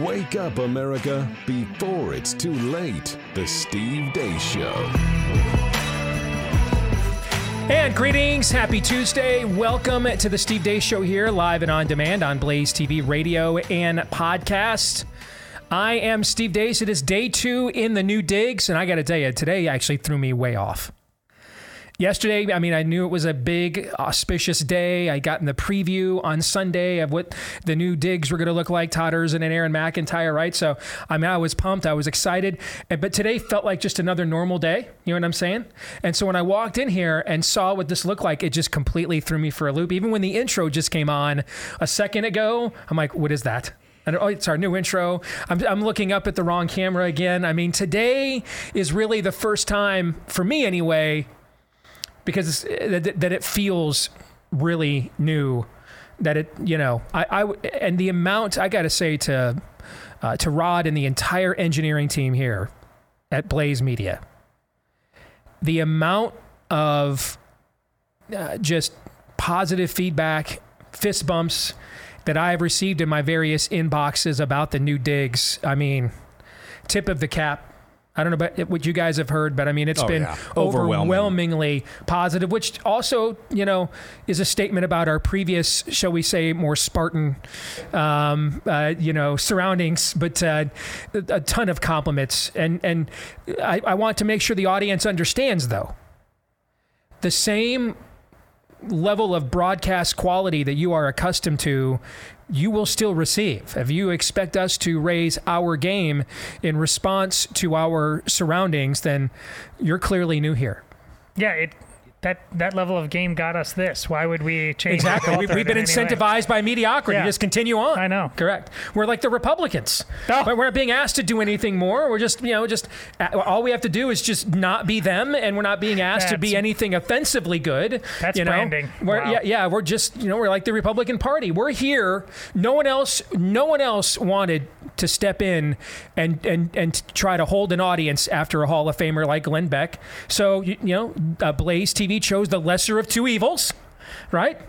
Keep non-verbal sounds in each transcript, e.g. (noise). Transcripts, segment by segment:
Wake up, America, before it's too late. The Steve Deace Show. And greetings, happy Tuesday. Welcome to the Steve Deace Show here, live and on demand on Blaze TV, radio, and podcast. I am Steve Deace. It is day two in the new digs, and I got to tell you, today actually threw me way off. Yesterday, I mean, I knew it was a big, auspicious day. I got in the preview on Sunday of what the new digs were going to look like, Todders and Aaron McIntyre, right? So, I mean, I was pumped. I was excited. But today felt like just another normal day. You know what I'm saying? And so when I walked in here and saw what this looked like, it just completely threw me for a loop. Even when the intro just came on a second ago, I'm like, what is that? And, oh, it's our new intro. I'm, I'm looking up at the wrong camera again. I mean, today is really the first time, for me anyway, because that, that it feels really new. That it, you know, I, I and the amount I got to say to uh, to Rod and the entire engineering team here at Blaze Media, the amount of uh, just positive feedback, fist bumps that I have received in my various inboxes about the new digs. I mean, tip of the cap I don't know about what you guys have heard, but I mean, it's oh, been yeah. overwhelmingly positive, which also, you know, is a statement about our previous, shall we say, more Spartan, um, uh, you know, surroundings. But uh, a ton of compliments, and and I, I want to make sure the audience understands, though, the same level of broadcast quality that you are accustomed to you will still receive. If you expect us to raise our game in response to our surroundings, then you're clearly new here. Yeah, it that that level of game got us this. Why would we change? Exactly. We've, we've been incentivized by mediocrity. Yeah. Just continue on. I know. Correct. We're like the Republicans. Oh. But we're not being asked to do anything more. We're just, you know, just uh, all we have to do is just not be them, and we're not being asked to be anything offensively good. That's you know? branding. Wow. Yeah, yeah. We're just, you know, we're like the Republican Party. We're here. No one else. No one else wanted to step in and and and try to hold an audience after a Hall of Famer like Glenn Beck. So you, you know, uh, Blaze TV chose the lesser of two evils, right?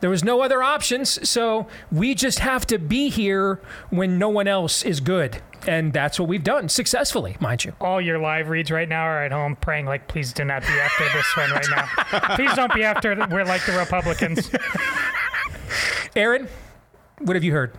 There was no other options, so we just have to be here when no one else is good, and that's what we've done successfully, mind you. All your live reads right now are at home praying like, please do not be after this one right now. (laughs) please don't be after. We're like the Republicans. Aaron, what have you heard?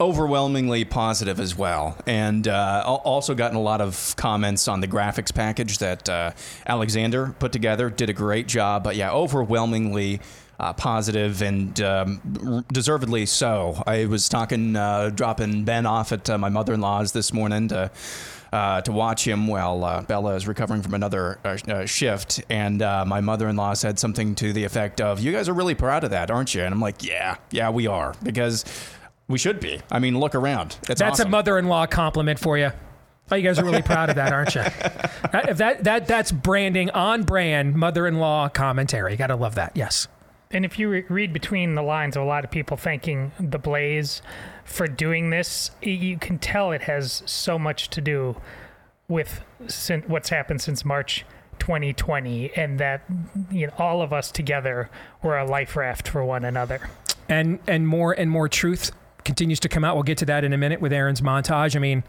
Overwhelmingly positive as well. And uh, also gotten a lot of comments on the graphics package that uh, Alexander put together. Did a great job. But yeah, overwhelmingly. Uh, positive and um, deservedly so. I was talking, uh, dropping Ben off at uh, my mother-in-law's this morning to uh, to watch him while Bella is recovering from another shift, and my mother-in-law said something to the effect of, "You guys are really proud of that, aren't you?" And I'm like, "Yeah, yeah, we are because." We should be. I mean, look around. It's That's awesome. a mother-in-law compliment for you. Oh, you guys are really proud of that, aren't you? (laughs) That- if that that that's branding on brand mother-in-law commentary. Got to love that. Yes. And if you re- read between the lines of a lot of people thanking the Blaze for doing this, you can tell it has so much to do with sin- what's happened since March 2020, and that you know all of us together were a life raft for one another. and and more and more truth continues to come out. We'll get to that in a minute with Aaron's montage. I mean,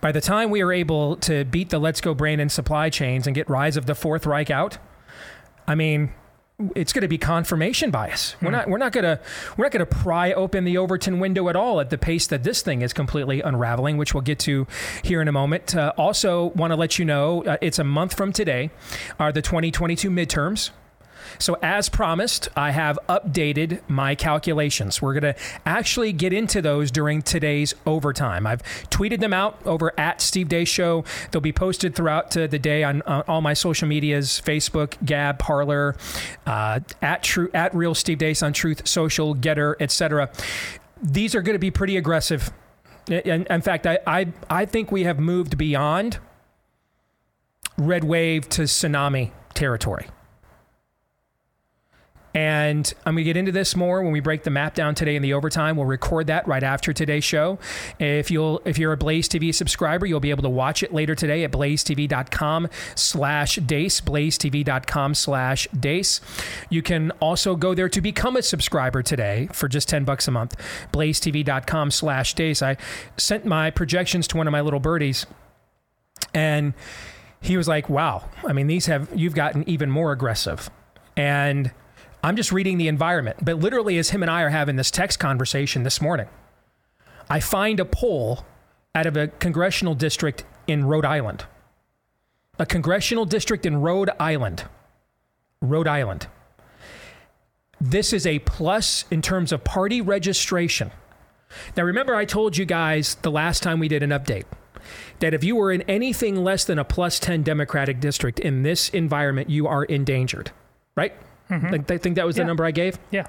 by the time we are able to beat the Let's Go Brandon supply chains and get Rise of the Fourth Reich out, I mean, it's going to be confirmation bias. We're not we're not going to we're not going to pry open the Overton window at all at the pace that this thing is completely unraveling, which we'll get to here in a moment. Uh, also, want to let you know uh, it's a month from today are the 2022 midterms. So, as promised, I have updated my calculations. We're going to actually get into those during today's overtime. I've tweeted them out over at Steve Deace Show. They'll be posted throughout the day on uh, all my social medias Facebook, Gab, Parler, uh, at, True, at Real Steve Deace on Truth Social, Gettr, etc. These are going to be pretty aggressive. In, in fact, I, I, I think we have moved beyond red wave to tsunami territory And I'm going to get into this more when we break the map down today in the overtime. We'll record that right after today's show. If you'll if you're a Blaze TV subscriber, you'll be able to watch it later today at blazetv.com slash deace, blazetv.com slash deace. You can also go there to become a subscriber today for just 10 bucks a month, blazetv.com slash deace. I sent my projections to one of my little birdies and he was like, wow, I mean, these have, you've gotten even more aggressive. And I'm just reading the environment. But literally, as him and I are having this text conversation this morning, I find a poll out of a congressional district in Rhode Island. A congressional district in Rhode Island. Rhode Island. This is a plus in terms of party registration. Now, remember, I told you guys the last time we did an update that if you were in anything less than a plus 10 Democratic district in this environment, you are endangered, right? Mm-hmm. I think that was Yeah. the number I gave. Yeah.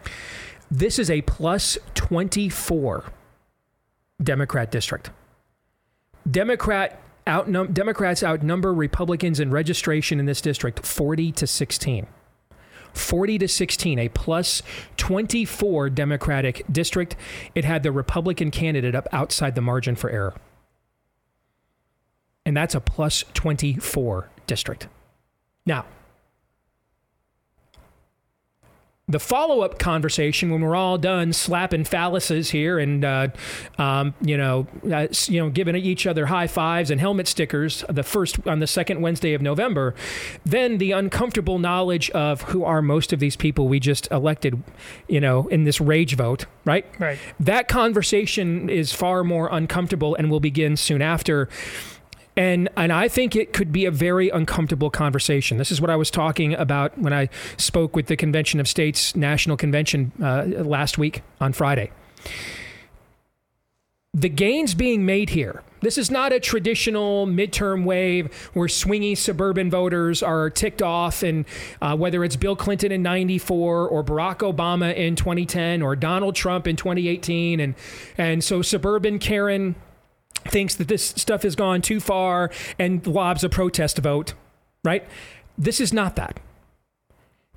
This is a plus 24 Democrat district. Democrat outnum- Democrats outnumber Republicans in registration in this district 40 to 16. 40 to 16, a plus 24 Democratic district. It had the Republican candidate up outside the margin for error. And that's a plus 24 district. Now, the follow-up conversation when we're all done slapping phalluses here and uh, um, you know uh, you know giving each other high fives and helmet stickers the first on the second Wednesday of November then the uncomfortable knowledge of who are most of these people we just elected you know in this rage vote right Right. that conversation is far more uncomfortable and will begin soon after and and I think it could be a very uncomfortable conversation. This is what I was talking about when I spoke with the Convention of States National Convention uh, last week on Friday. The gains being made here. This is not a traditional midterm wave where swingy suburban voters are ticked off, and uh, whether it's Bill Clinton in '94 or Barack Obama in 2010 or Donald Trump in 2018, and and so suburban Karen thinks that this stuff has gone too far and lobs a protest vote, right? This is not that.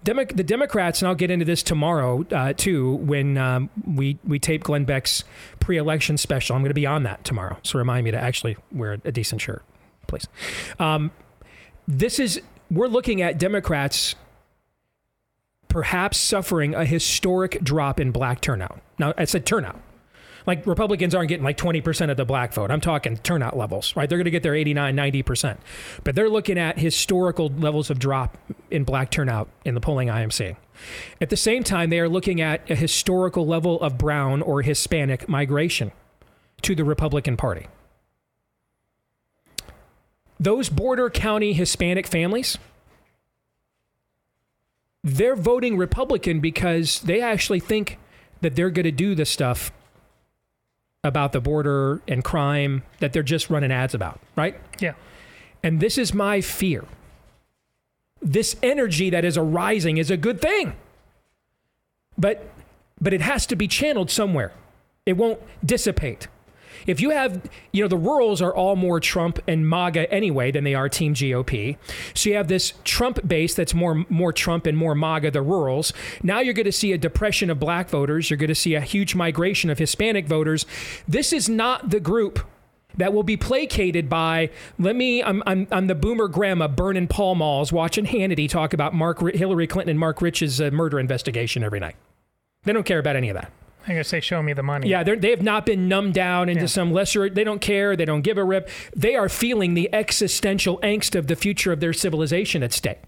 Demo- the Democrats, and I'll get into this tomorrow uh, too, when um, we we tape Glenn Beck's pre-election special. I'm going to be on that tomorrow, so remind me to actually wear a decent shirt, please. Um, this is we're looking at Democrats perhaps suffering a historic drop in black turnout. Now, I said turnout like Republicans aren't getting like 20% of the black vote. I'm talking turnout levels, right? They're going to get their 89, 90%. But they're looking at historical levels of drop in black turnout in the polling I am seeing. At the same time, they are looking at a historical level of brown or Hispanic migration to the Republican Party. Those border county Hispanic families, they're voting Republican because they actually think that they're going to do the stuff about the border and crime that they're just running ads about, right? Yeah. And this is my fear. This energy that is arising is a good thing. But but it has to be channeled somewhere. It won't dissipate. If you have, you know, the rurals are all more Trump and MAGA anyway than they are Team GOP. So you have this Trump base that's more more Trump and more MAGA, the rurals. Now you're going to see a depression of black voters. You're going to see a huge migration of Hispanic voters. This is not the group that will be placated by let me I'm, I'm, I'm the boomer grandma burning Pall Malls watching Hannity talk about Mark Hillary Clinton and Mark Rich's uh, murder investigation every night. They don't care about any of that. I'm gonna say, show me the money. Yeah, they have not been numbed down into Yeah. some lesser. They don't care. They don't give a rip. They are feeling the existential angst of the future of their civilization at stake.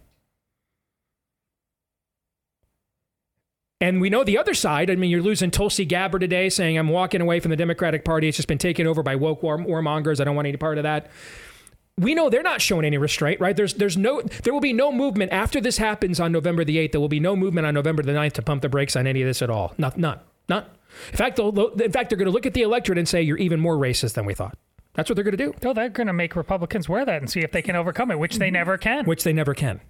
And we know the other side. I mean, you're losing Tulsi Gabbard today, saying I'm walking away from the Democratic Party. It's just been taken over by woke war- warmongers. I don't want any part of that. We know they're not showing any restraint, right? There's, there's no, there will be no movement after this happens on November the 8th. There will be no movement on November the 9th to pump the brakes on any of this at all. Not, none, none. In fact, they'll, in fact, they're going to look at the electorate and say you're even more racist than we thought. That's what they're going to do, Oh, they're gonna make Republicans wear that and see if they can overcome it, which they never can. which they never can.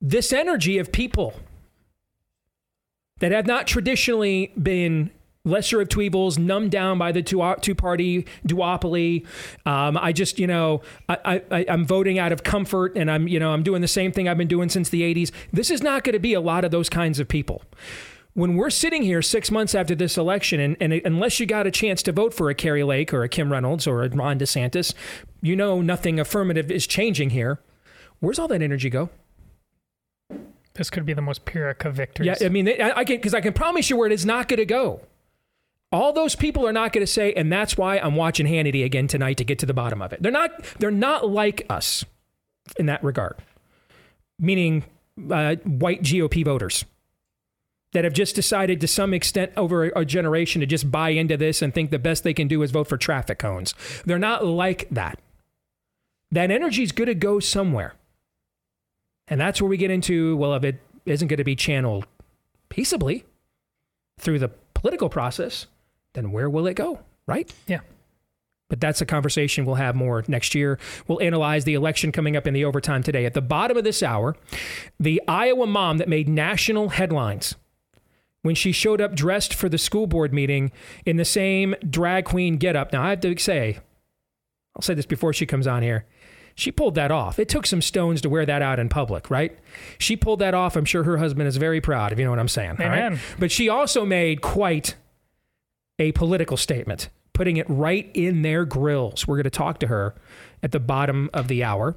This energy of people that have not traditionally been lesser of two evils, numbed down by the two two party duopoly. Um, I just, you know, I, I, I'm voting out of comfort, and I'm, you know, I'm doing the same thing I've been doing since the '80s. This is not going to be a lot of those kinds of people. When we're sitting here six months after this election, and, and unless you got a chance to vote for a Kari Lake or a Kim Reynolds or a Ron DeSantis, you know nothing affirmative is changing here. Where's all that energy go? This could be the most Pyrrhic of victories. Yeah, I mean, I, I can because I can promise you where it is not going to go. All those people are not going to say, and that's why I'm watching Hannity again tonight to get to the bottom of it. They're not. They're not like us in that regard, meaning uh, white GOP voters that have just decided to some extent over a generation to just buy into this and think the best they can do is vote for traffic cones. They're not like that. That energy is going to go somewhere. And that's where we get into well, if it isn't going to be channeled peaceably through the political process, then where will it go? Right? Yeah. But that's a conversation we'll have more next year. We'll analyze the election coming up in the overtime today. At the bottom of this hour, the Iowa mom that made national headlines when she showed up dressed for the school board meeting in the same drag queen getup. Now, I have to say, I'll say this before she comes on here. She pulled that off. It took some stones to wear that out in public, right? She pulled that off. I'm sure her husband is very proud, if you know what I'm saying. Amen. But she also made quite a political statement, putting it right in their grills. We're going to talk to her at the bottom of the hour.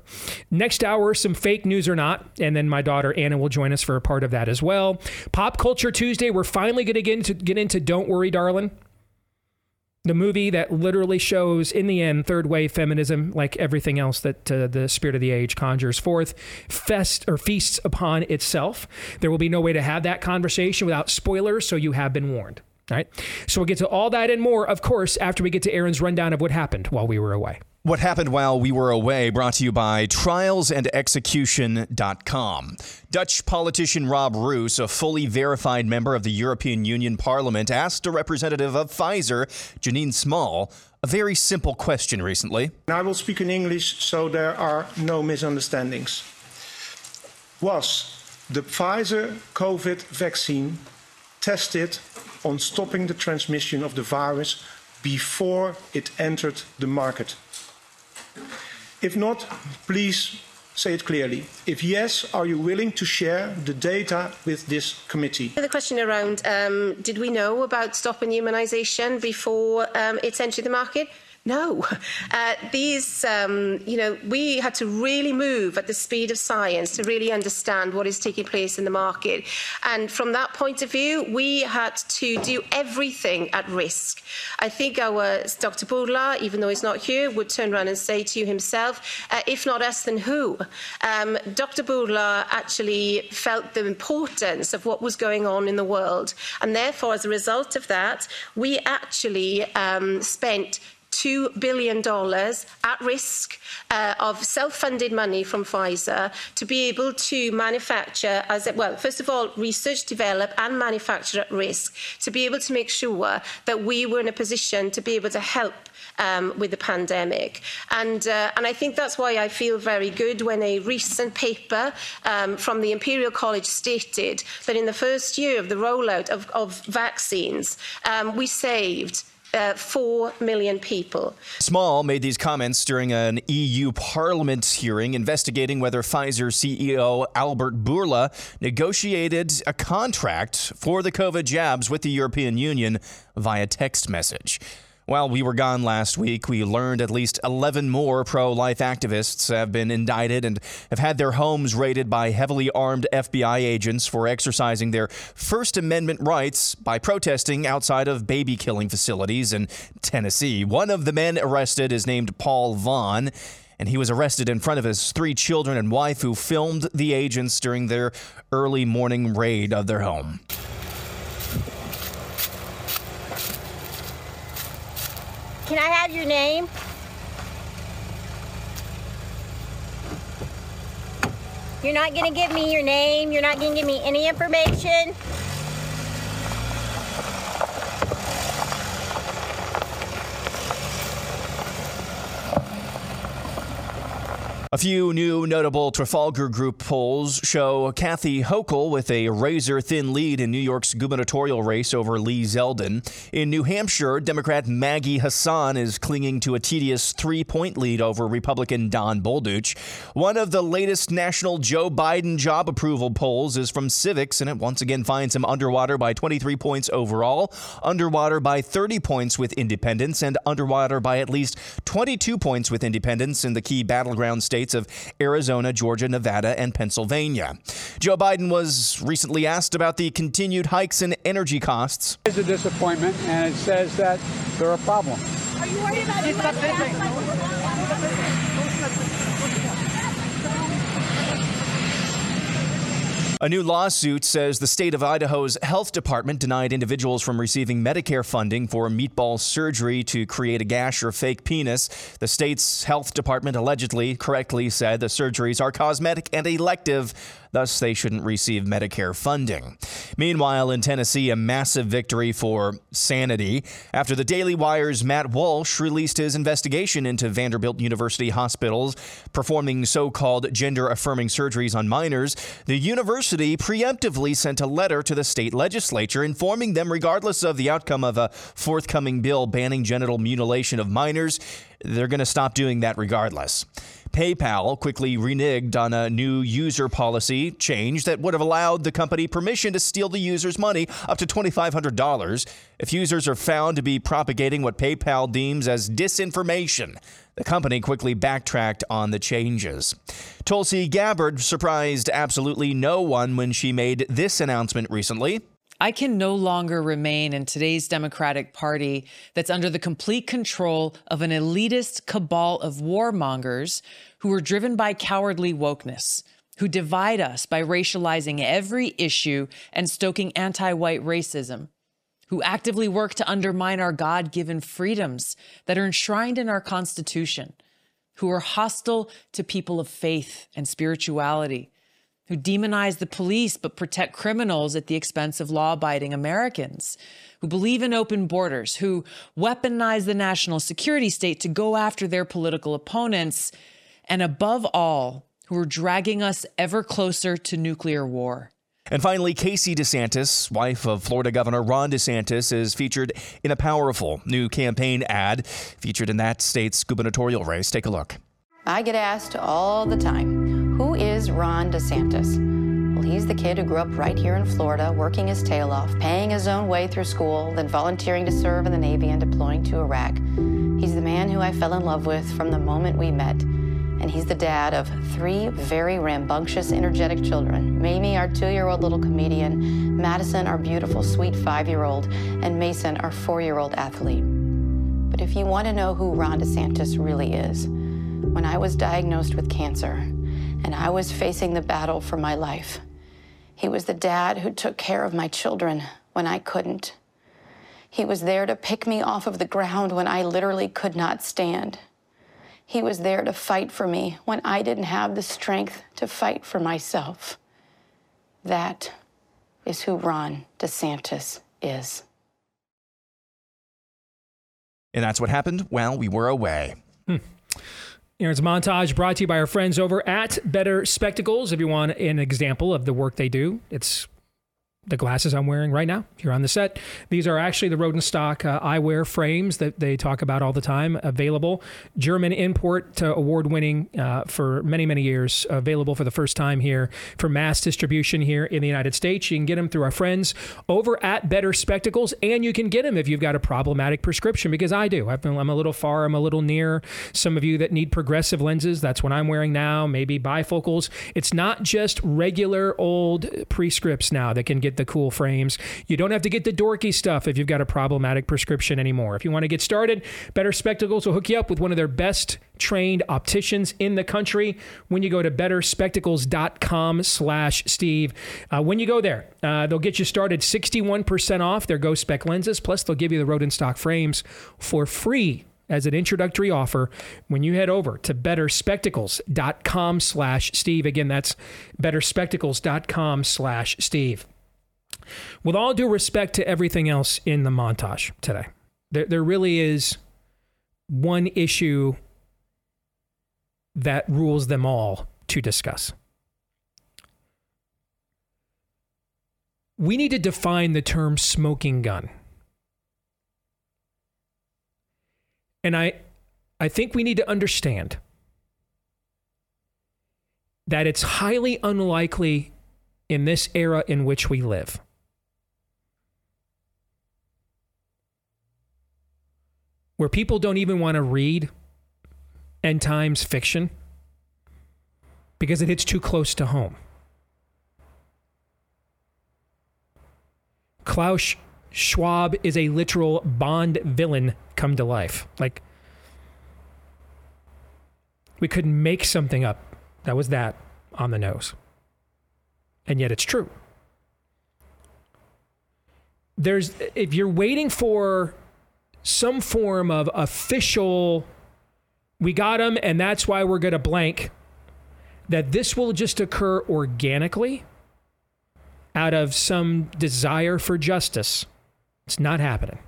Next hour, some fake news or not, and then my daughter Anna will join us for a part of that as well. Pop Culture Tuesday, we're finally going to get into get into Don't Worry, Darling. The movie that literally shows, in the end, third wave feminism, like everything else that uh, the spirit of the age conjures forth, fest or feasts upon itself. There will be no way to have that conversation without spoilers, so you have been warned. All right. So we'll get to all that and more, of course, after we get to Aaron's rundown of what happened while we were away. What happened while we were away brought to you by trialsandexecution.com. Dutch politician Rob Roos, a fully verified member of the European Union Parliament, asked a representative of Pfizer, Janine Small, a very simple question recently. I will speak in English so there are no misunderstandings. Was the Pfizer COVID vaccine tested on stopping the transmission of the virus before it entered the market? If not, please say it clearly. If yes, are you willing to share the data with this committee? The question around um, did we know about stopping immunisation before um, it entered the market? No. (laughs) Uh, these, um, you know, we had to really move at the speed of science to really understand what is taking place in the market. And from that point of view, we had to do everything at risk. I think our Dr. Bourla, even though he's not here, would turn around and say to you himself, uh, if not us, then who? Um, Dr. Bourla actually felt the importance of what was going on in the world. And therefore, as a result of that, we actually um, spent $2 billion at risk uh, of self-funded money from Pfizer to be able to manufacture, as it, well, first of all, research, develop and manufacture at risk to be able to make sure that we were in a position to be able to help um, with the pandemic. And, uh, and I think that's why I feel very good when a recent paper um, from the Imperial College stated that in the first year of the rollout of, of vaccines, um, we saved uh, 4 million people. Small made these comments during an EU Parliament hearing investigating whether Pfizer CEO Albert Bourla negotiated a contract for the COVID jabs with the European Union via text message. While we were gone last week, we learned at least 11 more pro life activists have been indicted and have had their homes raided by heavily armed FBI agents for exercising their First Amendment rights by protesting outside of baby killing facilities in Tennessee. One of the men arrested is named Paul Vaughn and he was arrested in front of his three children and wife who filmed the agents during their early morning raid of their home. Can I have your name? You're not to give me your name. You're not to give me any information. A few new notable Trafalgar Group polls show Kathy Hochul with a razor thin lead in New York's gubernatorial race over Lee Zeldin. In New Hampshire, Democrat Maggie Hassan is clinging to a tedious three point lead over Republican Don Bolduc. One of the latest national Joe Biden job approval polls is from Civiqs, and it once again finds him underwater by 23 points overall, underwater by 30 points with independents, and underwater by at least 22 points with independents in the key battleground states states of Arizona, Georgia, Nevada, and Pennsylvania. Joe Biden was recently asked about the continued hikes in energy costs. It's a disappointment, and it says that there are problems. Are you worried about A new lawsuit says the state of Idaho's health department denied individuals from receiving Medicare funding for meatball surgery to create a gash or fake penis. The state's health department allegedly correctly said the surgeries are cosmetic and elective Thus, they shouldn't receive Medicare funding. Meanwhile, in Tennessee, a massive victory for sanity after the Daily Wire's Matt Walsh released his investigation into Vanderbilt University hospitals performing so called gender affirming surgeries on minors. The university preemptively sent a letter to the state legislature informing them, regardless of the outcome of a forthcoming bill banning genital mutilation of minors, they're going to stop doing that regardless. PayPal quickly reneged on a new user policy change that would have allowed the company permission to steal the user's money up to $2,500 if users are found to be propagating what PayPal deems as disinformation. The company quickly backtracked on the changes. Tulsi Gabbard surprised absolutely no one when she made this announcement recently. I can no longer remain in today's Democratic Party that's under the complete control of an elitist cabal of warmongers who are driven by cowardly wokeness, who divide us by racializing every issue and stoking anti white racism, who actively work to undermine our God given freedoms that are enshrined in our Constitution, who are hostile to people of faith and spirituality who demonize the police but protect criminals at the expense of law abiding Americans, who believe in open borders, who weaponize the national security state to go after their political opponents, and above all, who are dragging us ever closer to nuclear war. And finally, Casey DeSantis, wife of Florida Governor Ron DeSantis, is featured in a powerful new campaign ad featured in that state's gubernatorial race. Take a look. I get asked all the time, who is Ron DeSantis? Well, he's the kid who grew up right here in Florida, working his tail off, paying his own way through school, then volunteering to serve in the Navy and deploying to Iraq. He's the man who I fell in love with from the moment we met. And he's the dad of three very rambunctious, energetic children Mamie, our two year old little comedian, Madison, our beautiful, sweet five year old, and Mason, our four year old athlete. But if you want to know who Ron DeSantis really is, when I was diagnosed with cancer and I was facing the battle for my life. He was the dad who took care of my children when I couldn't. He was there to pick me off of the ground when I literally could not stand. He was there to fight for me when I didn't have the strength to fight for myself. That is who Ron DeSantis is. And that's what happened while we were away. Hmm. Aaron's montage brought to you by our friends over at Better Spectacles. If you want an example of the work they do, it's the glasses I'm wearing right now here on the set. These are actually the Rodenstock uh, eyewear frames that they talk about all the time. Available, German import to award winning uh, for many, many years. Available for the first time here for mass distribution here in the United States. You can get them through our friends over at Better Spectacles, and you can get them if you've got a problematic prescription, because I do. Been, I'm a little far, I'm a little near. Some of you that need progressive lenses, that's what I'm wearing now, maybe bifocals. It's not just regular old prescripts now that can get get the cool frames. You don't have to get the dorky stuff if you've got a problematic prescription anymore. If you want to get started, Better Spectacles will hook you up with one of their best trained opticians in the country when you go to betterspectacles.com slash steve uh, when you go there uh, they'll get you started 61% off their ghost spec lenses plus they'll give you the Rodenstock frames for free as an introductory offer when you head over to betterspectacles.com slash steve again that's betterspectacles.com slash steve with all due respect to everything else in the montage today, there, there really is one issue that rules them all to discuss. We need to define the term smoking gun. And I I think we need to understand that it's highly unlikely in this era in which we live where people don't even want to read end times fiction because it hits too close to home. Klaus Schwab is a literal Bond villain come to life. Like, we couldn't make something up that was that on the nose. And yet it's true. There's, if you're waiting for some form of official, we got them and that's why we're going to blank, that this will just occur organically out of some desire for justice. It's not happening.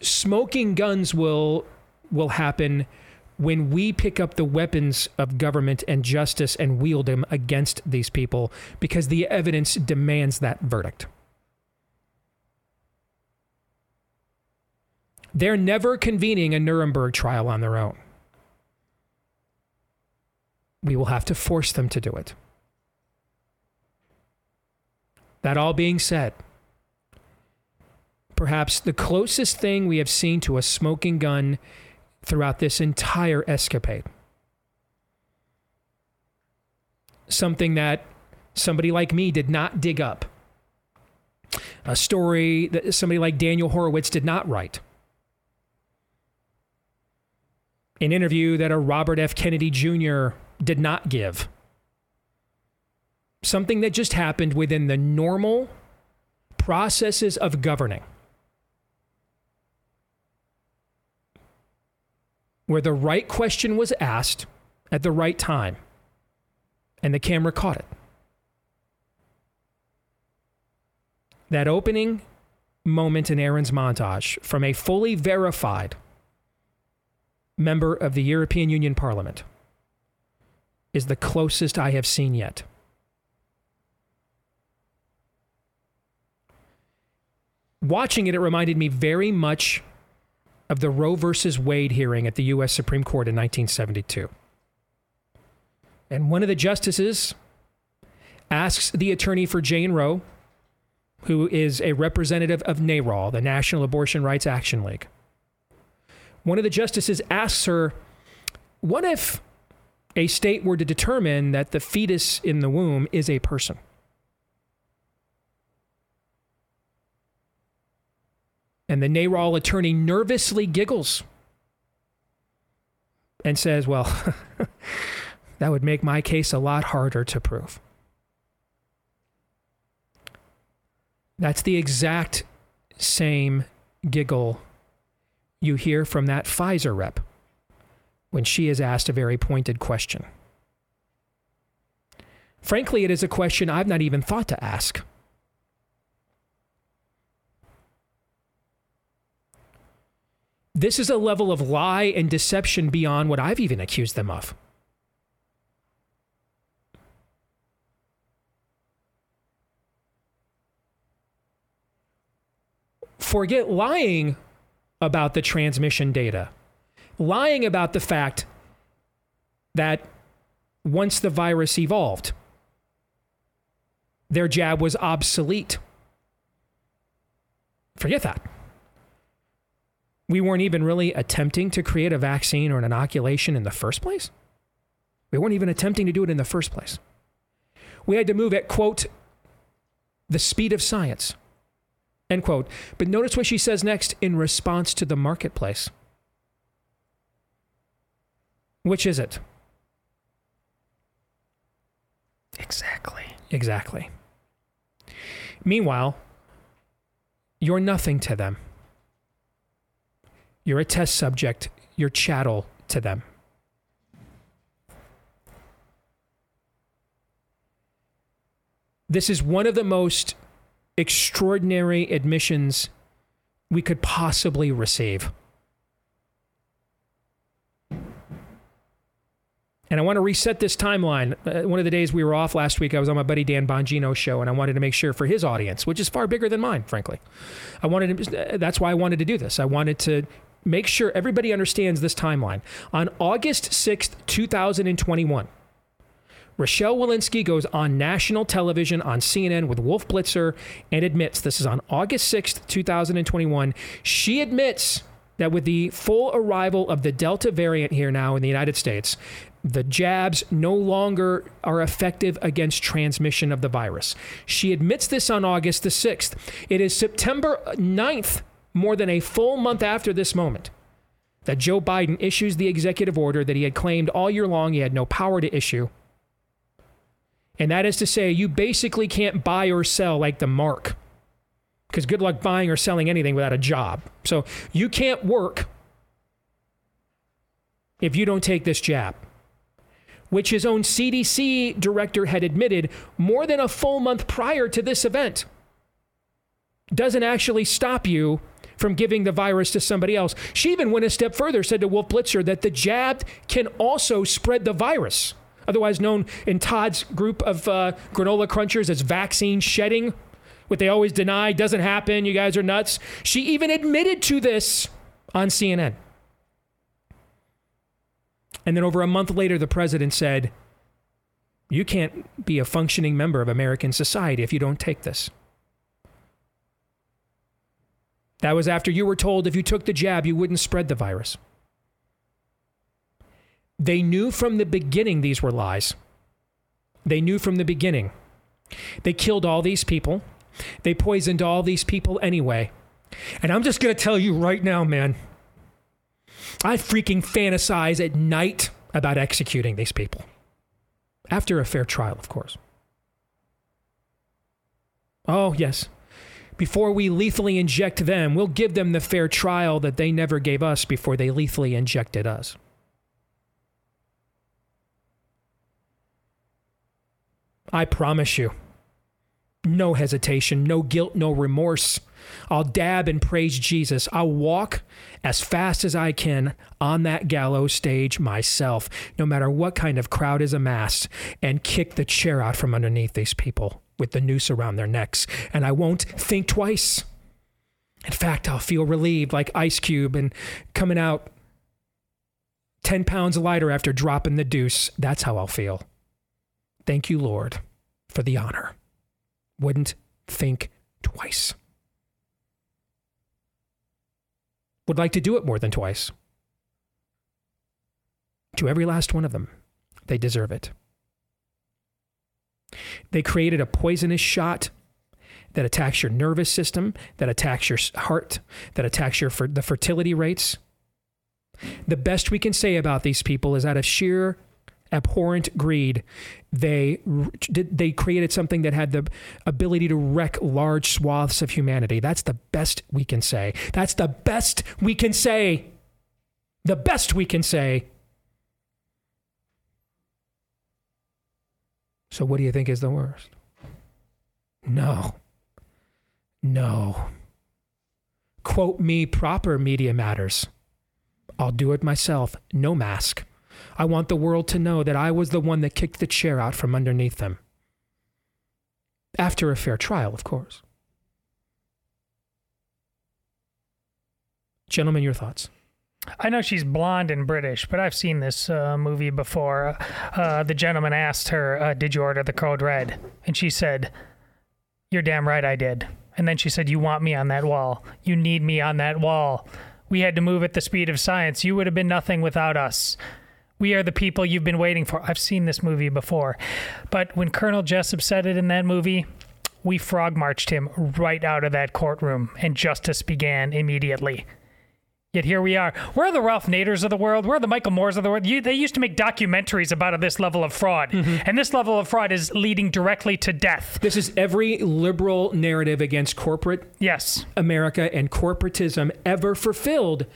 Smoking guns will will happen when we pick up the weapons of government and justice and wield them against these people because the evidence demands that verdict. They're never convening a Nuremberg trial on their own. We will have to force them to do it. That all being said, perhaps the closest thing we have seen to a smoking gun throughout this entire escapade. Something that somebody like me did not dig up. A story that somebody like Daniel Horowitz did not write. An interview that a Robert F. Kennedy Jr. did not give. Something that just happened within the normal processes of governing. Where the right question was asked at the right time and the camera caught it. That opening moment in Aaron's montage from a fully verified member of the European Union Parliament is the closest I have seen yet. Watching it, it reminded me very much of the Roe versus Wade hearing at the U.S. Supreme Court in 1972. And one of the justices asks the attorney for Jane Roe, who is a representative of NARAL, the National Abortion Rights Action League. One of the justices asks her, What if a state were to determine that the fetus in the womb is a person? And the NARAL attorney nervously giggles and says, Well, (laughs) that would make my case a lot harder to prove. That's the exact same giggle you hear from that Pfizer rep when she is asked a very pointed question. Frankly, it is a question I've not even thought to ask. This is a level of lie and deception beyond what I've even accused them of. Forget lying about the transmission data, lying about the fact that once the virus evolved, their jab was obsolete. Forget that we weren't even really attempting to create a vaccine or an inoculation in the first place. We weren't even attempting to do it in the first place. We had to move at, quote, the speed of science, end quote. But notice what she says next in response to the marketplace. Which is it? Exactly. Exactly. Meanwhile, you're nothing to them. You're a test subject. You're chattel to them. This is one of the most extraordinary admissions we could possibly receive. And I want to reset this timeline. Uh, one of the days we were off last week, I was on my buddy Dan Bongino show, and I wanted to make sure for his audience, which is far bigger than mine, frankly. I wanted to, that's why I wanted to do this. I wanted to make sure everybody understands this timeline. On August 6th, 2021, Rochelle Walensky goes on national television on CNN with Wolf Blitzer and admits this is on August 6th, 2021. She admits that with the full arrival of the Delta variant here now in the United States, the jabs no longer are effective against transmission of the virus. She admits this on August the 6th. It is September 9th, more than a full month after this moment, that Joe Biden issues the executive order that he had claimed all year long he had no power to issue. And that is to say, you basically can't buy or sell like the mark. Because good luck buying or selling anything without a job. So you can't work if you don't take this jab which his own CDC director had admitted more than a full month prior to this event, doesn't actually stop you from giving the virus to somebody else. She even went a step further, said to Wolf Blitzer that the jabbed can also spread the virus, otherwise known in Todd's group of uh, granola crunchers as vaccine shedding. What they always deny doesn't happen. You guys are nuts. She even admitted to this on CNN. And then over a month later, the president said, You can't be a functioning member of American society if you don't take this. That was after you were told if you took the jab, you wouldn't spread the virus. They knew from the beginning these were lies. They knew from the beginning. They killed all these people. They poisoned all these people anyway. And I'm just going to tell you right now, man, I freaking fantasize at night about executing these people. After a fair trial, of course. Oh, yes. Before we lethally inject them, we'll give them the fair trial that they never gave us before they lethally injected us. I promise you, no hesitation, no guilt, no remorse. I'll dab and praise Jesus. I'll walk as fast as I can on that gallows stage myself, no matter what kind of crowd is amassed, and kick the chair out from underneath these people with the noose around their necks. And I won't think twice. In fact, I'll feel relieved like Ice Cube and coming out 10 pounds lighter after dropping the deuce. That's how I'll feel. Thank you, Lord, for the honor. Wouldn't think twice. would like to do it more than twice. To every last one of them, they deserve it. They created a poisonous shot that attacks your nervous system, that attacks your heart, that attacks your the fertility rates. The best we can say about these people is out of sheer abhorrent greed, they they created something that had the ability to wreck large swaths of humanity. That's the best we can say. That's the best we can say. The best we can say. So what do you think is the worst? No. No. Quote me proper media matters. I'll do it myself. No mask. I want the world to know that I was the one that kicked the chair out from underneath them. After a fair trial, of course. Gentlemen, your thoughts. I know she's blonde and British, but I've seen this uh, movie before. Uh, the gentleman asked her, uh, Did you order the code red? And she said, You're damn right I did. And then she said, You want me on that wall. You need me on that wall. We had to move at the speed of science. You would have been nothing without us. We are the people you've been waiting for. I've seen this movie before. But when Colonel Jessup said it in that movie, we frog marched him right out of that courtroom, and justice began immediately. Yet here we are. Where are the Ralph Naders of the world? Where are the Michael Moores of the world? You, they used to make documentaries about this level of fraud. Mm-hmm. And this level of fraud is leading directly to death. This is every liberal narrative against corporate yes. America and corporatism ever fulfilled.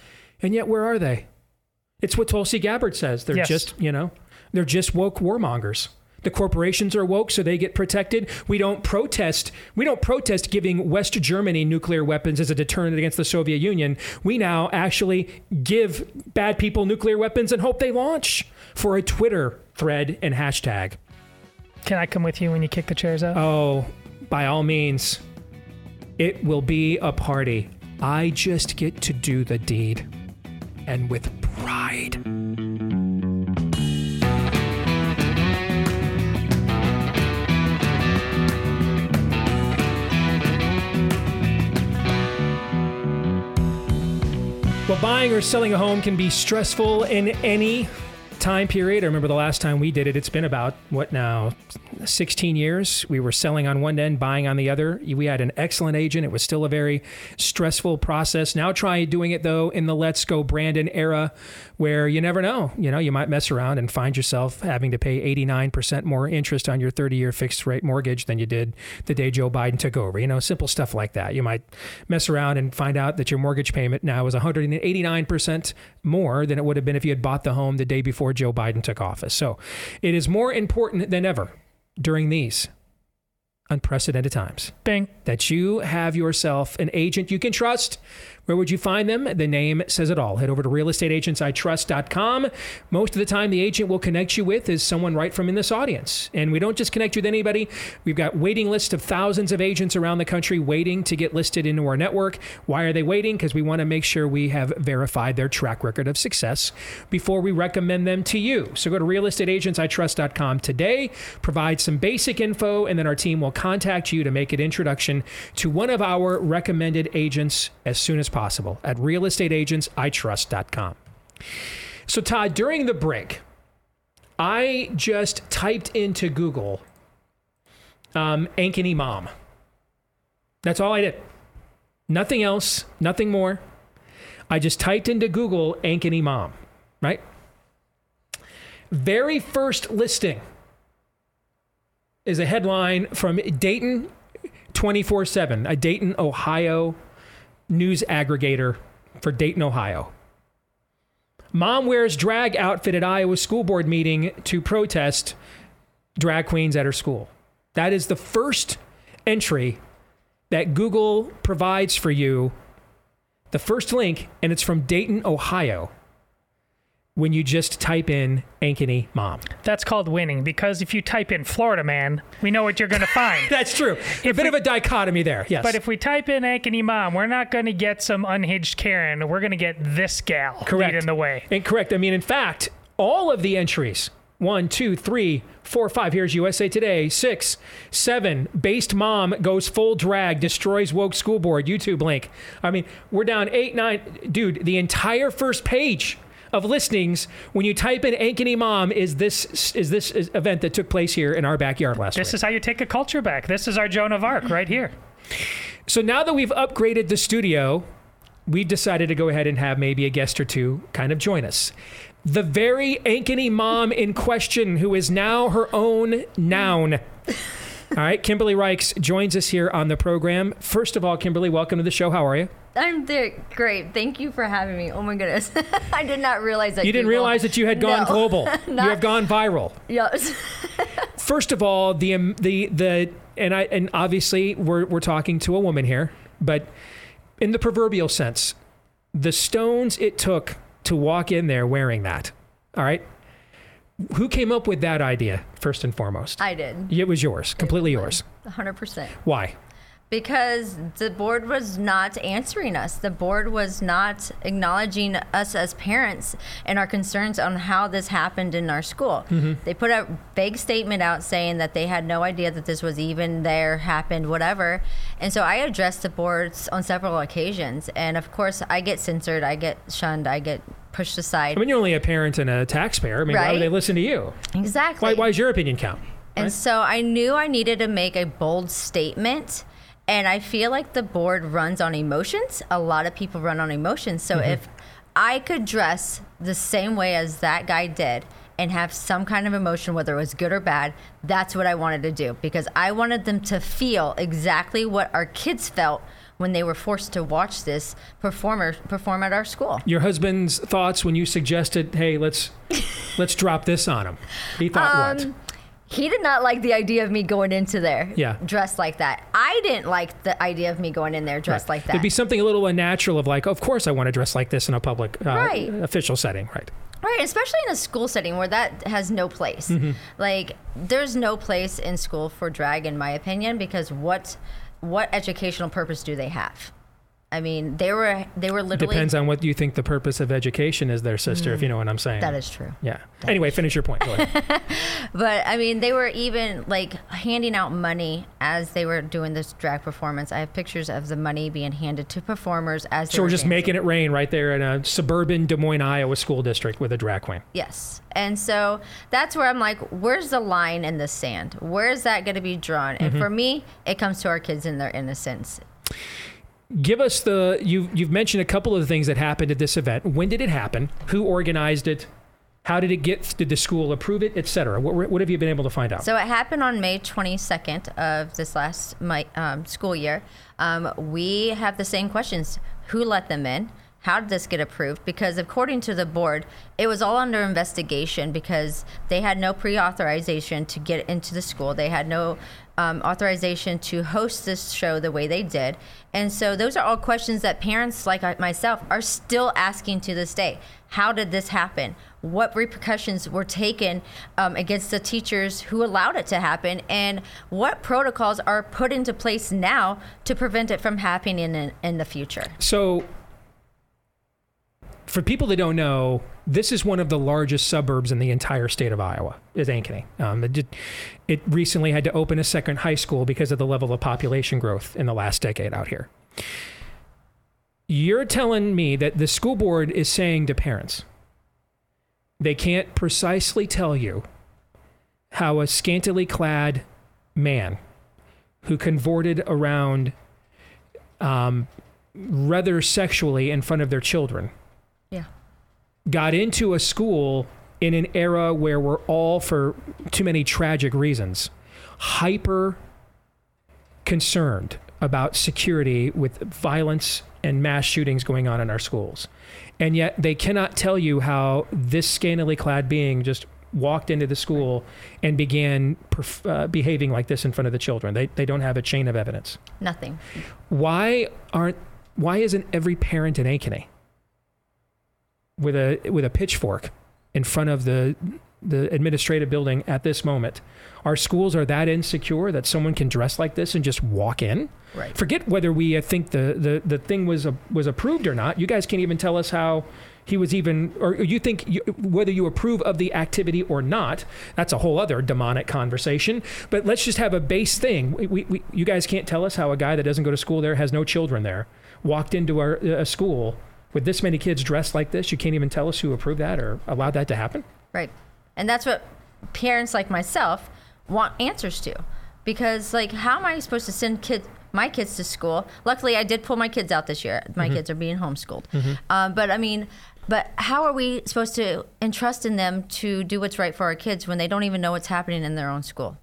And yet, where are they? It's what Tulsi Gabbard says. They're yes. just, you know, they're just woke warmongers. The corporations are woke, so they get protected. We don't protest. We don't protest giving West Germany nuclear weapons as a deterrent against the Soviet Union. We now actually give bad people nuclear weapons and hope they launch for a Twitter thread and hashtag. Can I come with you when you kick the chairs out? Oh, by all means. It will be a party. I just get to do the deed. And with pride. Well, buying or selling a home can be stressful in any time period. I remember the last time we did it, it's been about, what now, 16 years. We were selling on one end, buying on the other. We had an excellent agent. It was still a very stressful process. Now try doing it, though, in the Let's Go Brandon era where you never know. You know, you might mess around and find yourself having to pay 89% more interest on your 30 year fixed rate mortgage than you did the day Joe Biden took over. You know, simple stuff like that. You might mess around and find out that your mortgage payment now is 189% more than it would have been if you had bought the home the day before Joe Biden took office. So it is more important than ever during these unprecedented times. Bing. That you have yourself an agent you can trust. Where would you find them? The name says it all. Head over to realestateagentsitrust.com. Most of the time, the agent will connect you with is someone right from in this audience. And we don't just connect you with anybody. We've got waiting lists of thousands of agents around the country waiting to get listed into our network. Why are they waiting? Because we want to make sure we have verified their track record of success before we recommend them to you. So go to realestateagentsitrust.com today, provide some basic info, and then our team will contact you to make an introduction to one of our recommended agents as soon as possible at realestateagentsitrust.com. So, Todd, during the break, I just typed into Google um, Ankeny Mom. That's all I did. Nothing else, nothing more. I just typed into Google Ankeny Mom, right? Very first listing is a headline from Dayton 24 7, a Dayton, Ohio news aggregator for Dayton, Ohio. Mom wears drag outfit at Iowa school board meeting to protest drag queens at her school. That is the first entry that Google provides for you. The first link, and it's from Dayton, Ohio when you just type in Ankeny mom. That's called winning because if you type in Florida man, we know what you're going to find. (laughs) That's true. a bit we, of a dichotomy there, yes. But if we type in Ankeny mom, we're not going to get some unhinged Karen. We're going to get this gal correct. in the way. And correct. I mean, in fact, all of the entries one, two, three, four, five. Here's USA Today. Six, seven. Based mom goes full drag, destroys woke school board. YouTube link. I mean, we're down eight, nine. Dude, the entire first page of listings when you type in Ankeny Mom is this is this event that took place here in our backyard last this week. This is how you take a culture back. This is our Joan of Arc right here. So now that we've upgraded the studio, we decided to go ahead and have maybe a guest or two kind of join us. The very Ankeny mom in question, who is now her own noun. All right, Kimberly Reicks joins us here on the program. First of all, Kimberly, welcome to the show. How are you? I'm there. Great. Thank you for having me. Oh my goodness. (laughs) I did not realize that. You didn't Google, realize that you had gone (laughs) no, global. (laughs) you have gone viral. Yes. First of all, the um, the the and I and obviously we're we're talking to a woman here, but in the proverbial sense, the stones it took to walk in there wearing that. All right. Who came up with that idea first and foremost? I did. It was yours, completely yours. 100%. Why? Because the board was not answering us. The board was not acknowledging us as parents and our concerns on how this happened in our school. Mm-hmm. They put a vague statement out saying that they had no idea that this was even there, happened, whatever. And so I addressed the boards on several occasions. And of course, I get censored, I get shunned, I get pushed aside. I mean, you're only a parent and a taxpayer. I mean, right? why would they listen to you? Exactly. Why, why does your opinion count? And right? so I knew I needed to make a bold statement and I feel like the board runs on emotions. A lot of people run on emotions. So mm-hmm. if I could dress the same way as that guy did and have some kind of emotion, whether it was good or bad, that's what I wanted to do because I wanted them to feel exactly what our kids felt when they were forced to watch this performer perform at our school. Your husband's thoughts when you suggested, "Hey, let's (laughs) let's drop this on him." He thought um, what? He did not like the idea of me going into there Yeah. dressed like that. I didn't like the idea of me going in there dressed like that. There'd be something a little unnatural of like, of course I want to dress like this in a public uh, Right. official setting, right? Right, especially in a school setting where that has no place. Mhm. Like, there's no place in school for drag, in my opinion, because what what educational purpose do they have? I mean, they were they were literally Depends on what you think the purpose of education is, there, sister. If you know what I'm saying. That is true. Yeah. anyway, finish your point. Go ahead. (laughs) But I mean, they were even like handing out money as they were doing this drag performance. I have pictures of the money being handed to performers as they so were we're just dancing. making it rain right there in a suburban Des Moines, Iowa school district with a drag queen. Yes. And so that's where I'm like, where's the line in the sand? Where is that going to be drawn? And Mhm. for me, it comes to our kids in their innocence. Give us the you you've mentioned a couple of the things that happened at this event. When did it happen? Who organized it? How did it get? Did the school approve it, etc.? What, what have you been able to find out? So it happened on May 22nd of this last my, um, school year. Um, we have the same questions: Who let them in? How did this get approved? Because according to the board, it was all under investigation because they had no pre-authorization to get into the school. They had no um, authorization to host this show the way they did. And so those are all questions that parents like myself are still asking to this day. How did this happen? What repercussions were taken um, against the teachers who allowed it to happen? And what protocols are put into place now to prevent it from happening in, in the future? So, for people that don't know, this is one of the largest suburbs in the entire state of Iowa. Is Ankeny. Um, it, did, it recently had to open a second high school because of the level of population growth in the last decade out here. You're telling me that the school board is saying to parents, they can't precisely tell you how a scantily clad man who convorted around um, rather sexually in front of their children. Got into a school in an era where we're all, for too many tragic reasons, hyper concerned about security with violence and mass shootings going on in our schools. And yet they cannot tell you how this scantily clad being just walked into the school and began perf- uh, behaving like this in front of the children. They, they don't have a chain of evidence. Nothing. Why aren't why isn't every parent in Ankeny with a with a pitchfork in front of the the administrative building at this moment? Our schools are that insecure that someone can dress like this and just walk in. Right. Forget whether we uh, think the, the, the thing was uh, was approved or not. You guys can't even tell us how he was even, or you think you, whether you approve of the activity or not. That's a whole other demonic conversation. But let's just have a base thing. We, we, we, you guys can't tell us how a guy that doesn't go to school there, has no children there, walked into our, a school with this many kids dressed like this. You can't even tell us who approved that or allowed that to happen. Right. And that's what parents like myself want answers to. Because like how am I supposed to send kids my kids to school? Luckily I did pull my kids out this year. My Mhm. kids are being homeschooled. Mhm. Um, but I mean but how are we supposed to entrust in them to do what's right for our kids when they don't even know what's happening in their own school?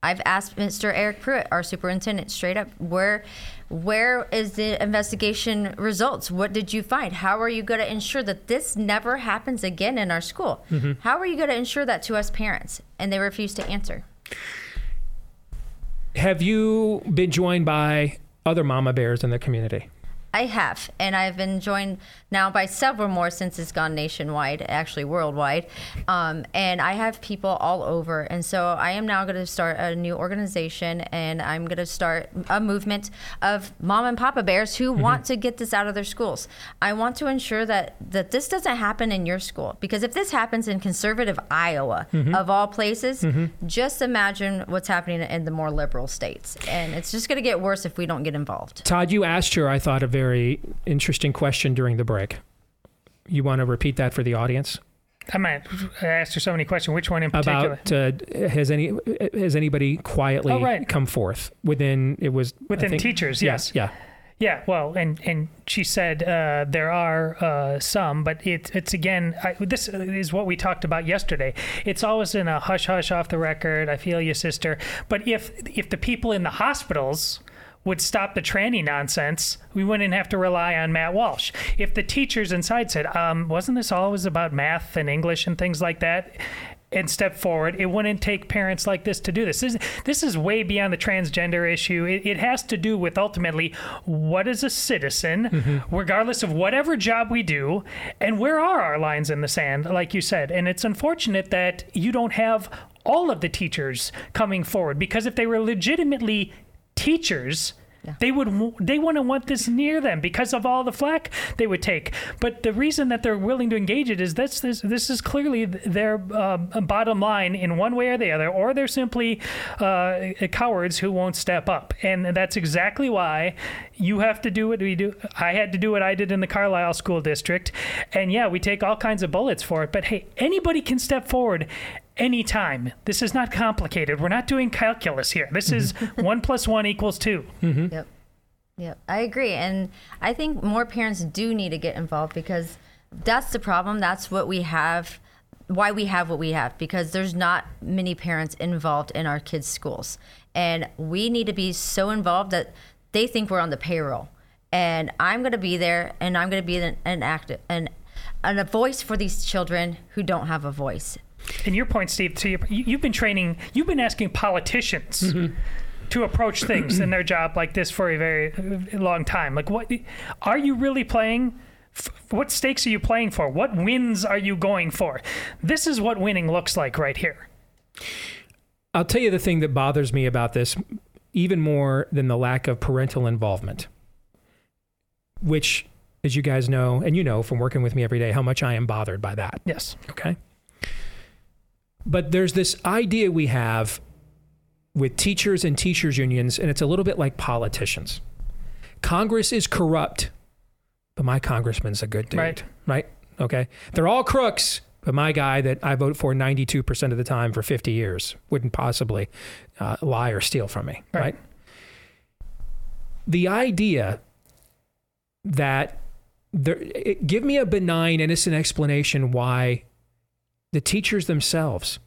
I've asked Mr. Eric Pruitt, our superintendent, straight up, where where is the investigation results? What did you find? How are you going to ensure that this never happens again in our school? Mhm. How are you going to ensure that to us parents? And they refuse to answer. Have you been joined by other mama bears in the community? I have, and I've been joined now by several more since it's gone nationwide, actually worldwide. Um, and I have people all over, and so I am now going to start a new organization, and I'm going to start a movement of mom and papa bears who want to get this out of their schools. I want to ensure that that this doesn't happen in your school, because if this happens in conservative Iowa, Mhm. of all places, Mhm. just imagine what's happening in the more liberal states, and it's just going to get worse if we don't get involved. Todd, you asked her, I thought, a very interesting question during the break. You want to repeat that for the audience? I might I asked her so many questions. Which one in particular? About uh, has any has anybody quietly Oh, right. come forth within it was Within think- teachers, Yeah, yes. yeah. Yeah, well, and and she said uh, there are uh, some, but it, it's again, I, this is what we talked about yesterday. It's always in a hush hush off the record. I feel you, sister. But if if the people in the hospitals would stop the tranny nonsense, we wouldn't have to rely on Matt Walsh. If the teachers inside said, um, "Wasn't this always about math and English and things like that?" and step forward. It wouldn't take parents like this to do this. This, is- this is way beyond the transgender issue. It, it has to do with ultimately what is a citizen, regardless of whatever job we do, and where are our lines in the sand, like you said. And it's unfortunate that you don't have all of the teachers coming forward because if they were legitimately teachers, they would they wouldn't want this near them because of all the flack they would take. But the reason that they're willing to engage it is this this, this is clearly their uh, bottom line in one way or the other, or they're simply uh, cowards who won't step up. And that's exactly why you have to do what we do. I had to do what I did in the Carlisle School District, and yeah, we take all kinds of bullets for it. But hey, anybody can step forward anytime. This is not complicated. We're not doing calculus here. This is (laughs) one plus one equals 2 mm-hmm. Yep. Yep. I agree. And I think more parents do need to get involved because that's the problem. That's what we have, why we have what we have, because there's not many parents involved in our kids' schools. And we need to be so involved that they think we're on the payroll. And I'm going to be there and I'm going to be an, an active, an, and a voice for these children who don't have a voice. And your point, Steve, to your, you- you've been training, you've been asking politicians to approach things in their job like this for a very uh, long time. Like, what are you really playing? What stakes are you playing for? What wins are you going for? This is what winning looks like right here. I'll tell you the thing that bothers me about this, even more than the lack of parental involvement, which, as you guys know, and you know from working with me every day, how much I am bothered by that. Yes. Okay. But there's this idea we have with teachers and teachers unions, and it's a little bit like politicians. Congress is corrupt, but my congressman's a good dude. Right. Right? Okay. They're all crooks, but my guy that I vote for 92% of the time for 50 years wouldn't possibly uh, lie or steal from me. Right. right? The idea that there, it, give me a benign, innocent explanation why the teachers themselves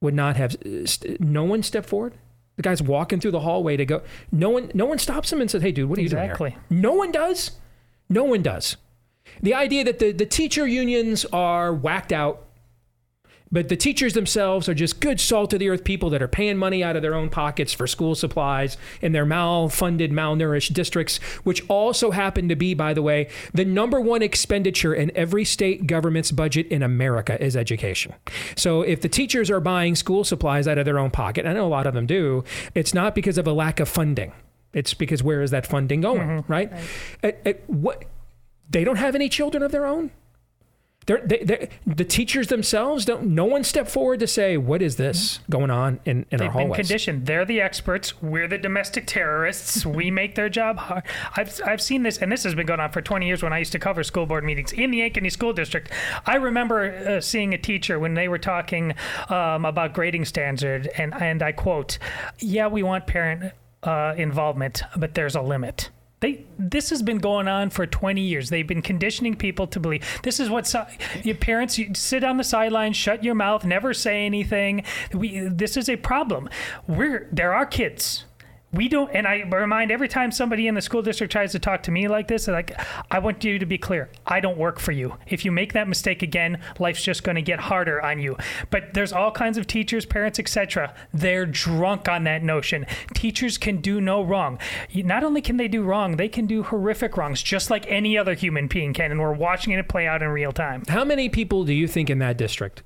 would not have no one stepped forward. The guy's walking through the hallway to go. No one, no one stops him and says, "Hey, dude, what are you Exactly. doing here?" No one does. No one does. The idea that the, the teacher unions are whacked out, but the teachers themselves are just good salt of the earth people that are paying money out of their own pockets for school supplies in their malfunded, malnourished districts, which also happen to be, by the way, the number one expenditure in every state government's budget in America is education. So if the teachers are buying school supplies out of their own pocket, I know a lot of them do, it's not because of a lack of funding. It's because where is that funding going, mm-hmm. right? At- at what they don't have any children of their own. They're, they, they, the teachers themselves don't. No one stepped forward to say, "What is this going on in, in our They've been hallways?" conditioned. They're the experts. We're the domestic terrorists. we make their job hard. I've, I've seen this, and this has been going on for 20 years when I used to cover school board meetings in the Ankeny School District. I remember uh, seeing a teacher when they were talking um, about grading standard, and, and I quote, Yeah, we want parent uh, involvement, but there's a limit. They, this has been going on for 20 years. They've been conditioning people to believe this is what si- your parents you sit on the sidelines, shut your mouth, never say anything. We, this is a problem. We're there are kids. We don't, and I remind every time somebody in the school district tries to talk to me like this, like I want you to be clear. I don't work for you. If you make that mistake again, life's just going to get harder on you. But there's all kinds of teachers, parents, etc. They're drunk on that notion. Teachers can do no wrong. Not only can they do wrong, they can do horrific wrongs, just like any other human being can. And we're watching it play out in real time. How many people do you think in that district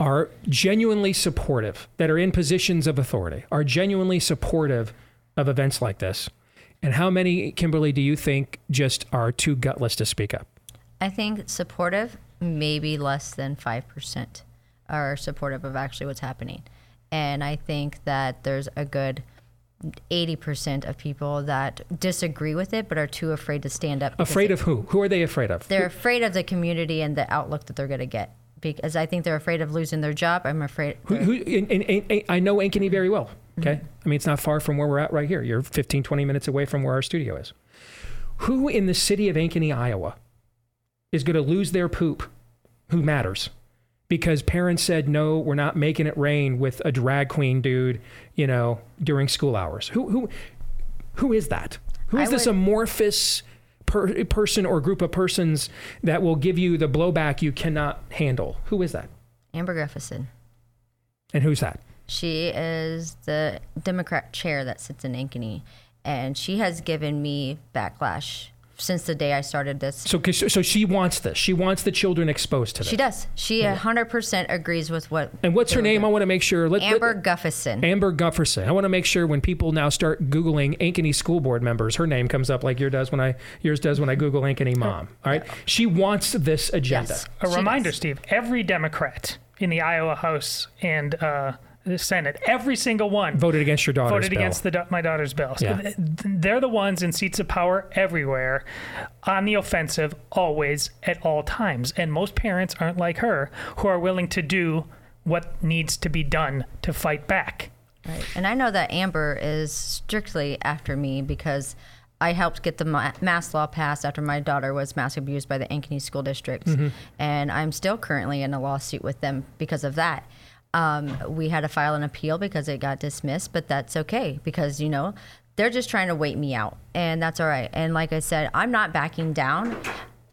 are genuinely supportive, that are in positions of authority, are genuinely supportive of events like this? And how many, Kimberly, do you think just are too gutless to speak up? I think supportive, maybe less than 5% are supportive of actually what's happening. And I think that there's a good 80% of people that disagree with it but are too afraid to stand up. Afraid of who? Who are they afraid of? They're afraid of the community and the outlook that they're going to get. Because I think they're afraid of losing their job. I'm afraid. Who, who, and, and, and I know Ankeny very well. Mm-hmm. Okay. I mean, it's not far from where we're at right here. You're 15, 20 minutes away from where our studio is. Who in the city of Ankeny, Iowa, is going to lose their poop? Who matters? Because parents said, no, we're not making it rain with a drag queen dude, you know, during school hours. Who, who, who is that? Who is I this would- amorphous per- person or group of persons that will give you the blowback you cannot handle. Who is that? Amber Gustafson. And who's that? She is the Democrat chair that sits in Ankeny, and she has given me backlash since the day I started this. So, 'cause- so she wants this. She wants the children exposed to this. She does. She a 100% agrees with what. And what's her were name? I want to make sure. Let, let- Amber Gustafson. Amber Gustafson. I want to make sure when people now start Googling Ankeny school board members, her name comes up like yours does when I yours does when I Google Ankeny mom. All right. She wants this agenda. Yes, A reminder, Steve, every Democrat in the Iowa House and uh, the Senate, every single one Voted against your daughter's voted bill. against the, my daughter's bill. So Yeah. they're the ones in seats of power everywhere, on the offensive, always, at all times. And most parents aren't like her, who are willing to do what needs to be done to fight back. Right. And I know that Amber is strictly after me because I helped get the ma- mass law passed after my daughter was mass abused by the Ankeny School District. Mhm. And I'm still currently in a lawsuit with them because of that. Um, we had to file an appeal because it got dismissed, but that's okay because, you know, they're just trying to wait me out. And that's all right. And like I said, I'm not backing down.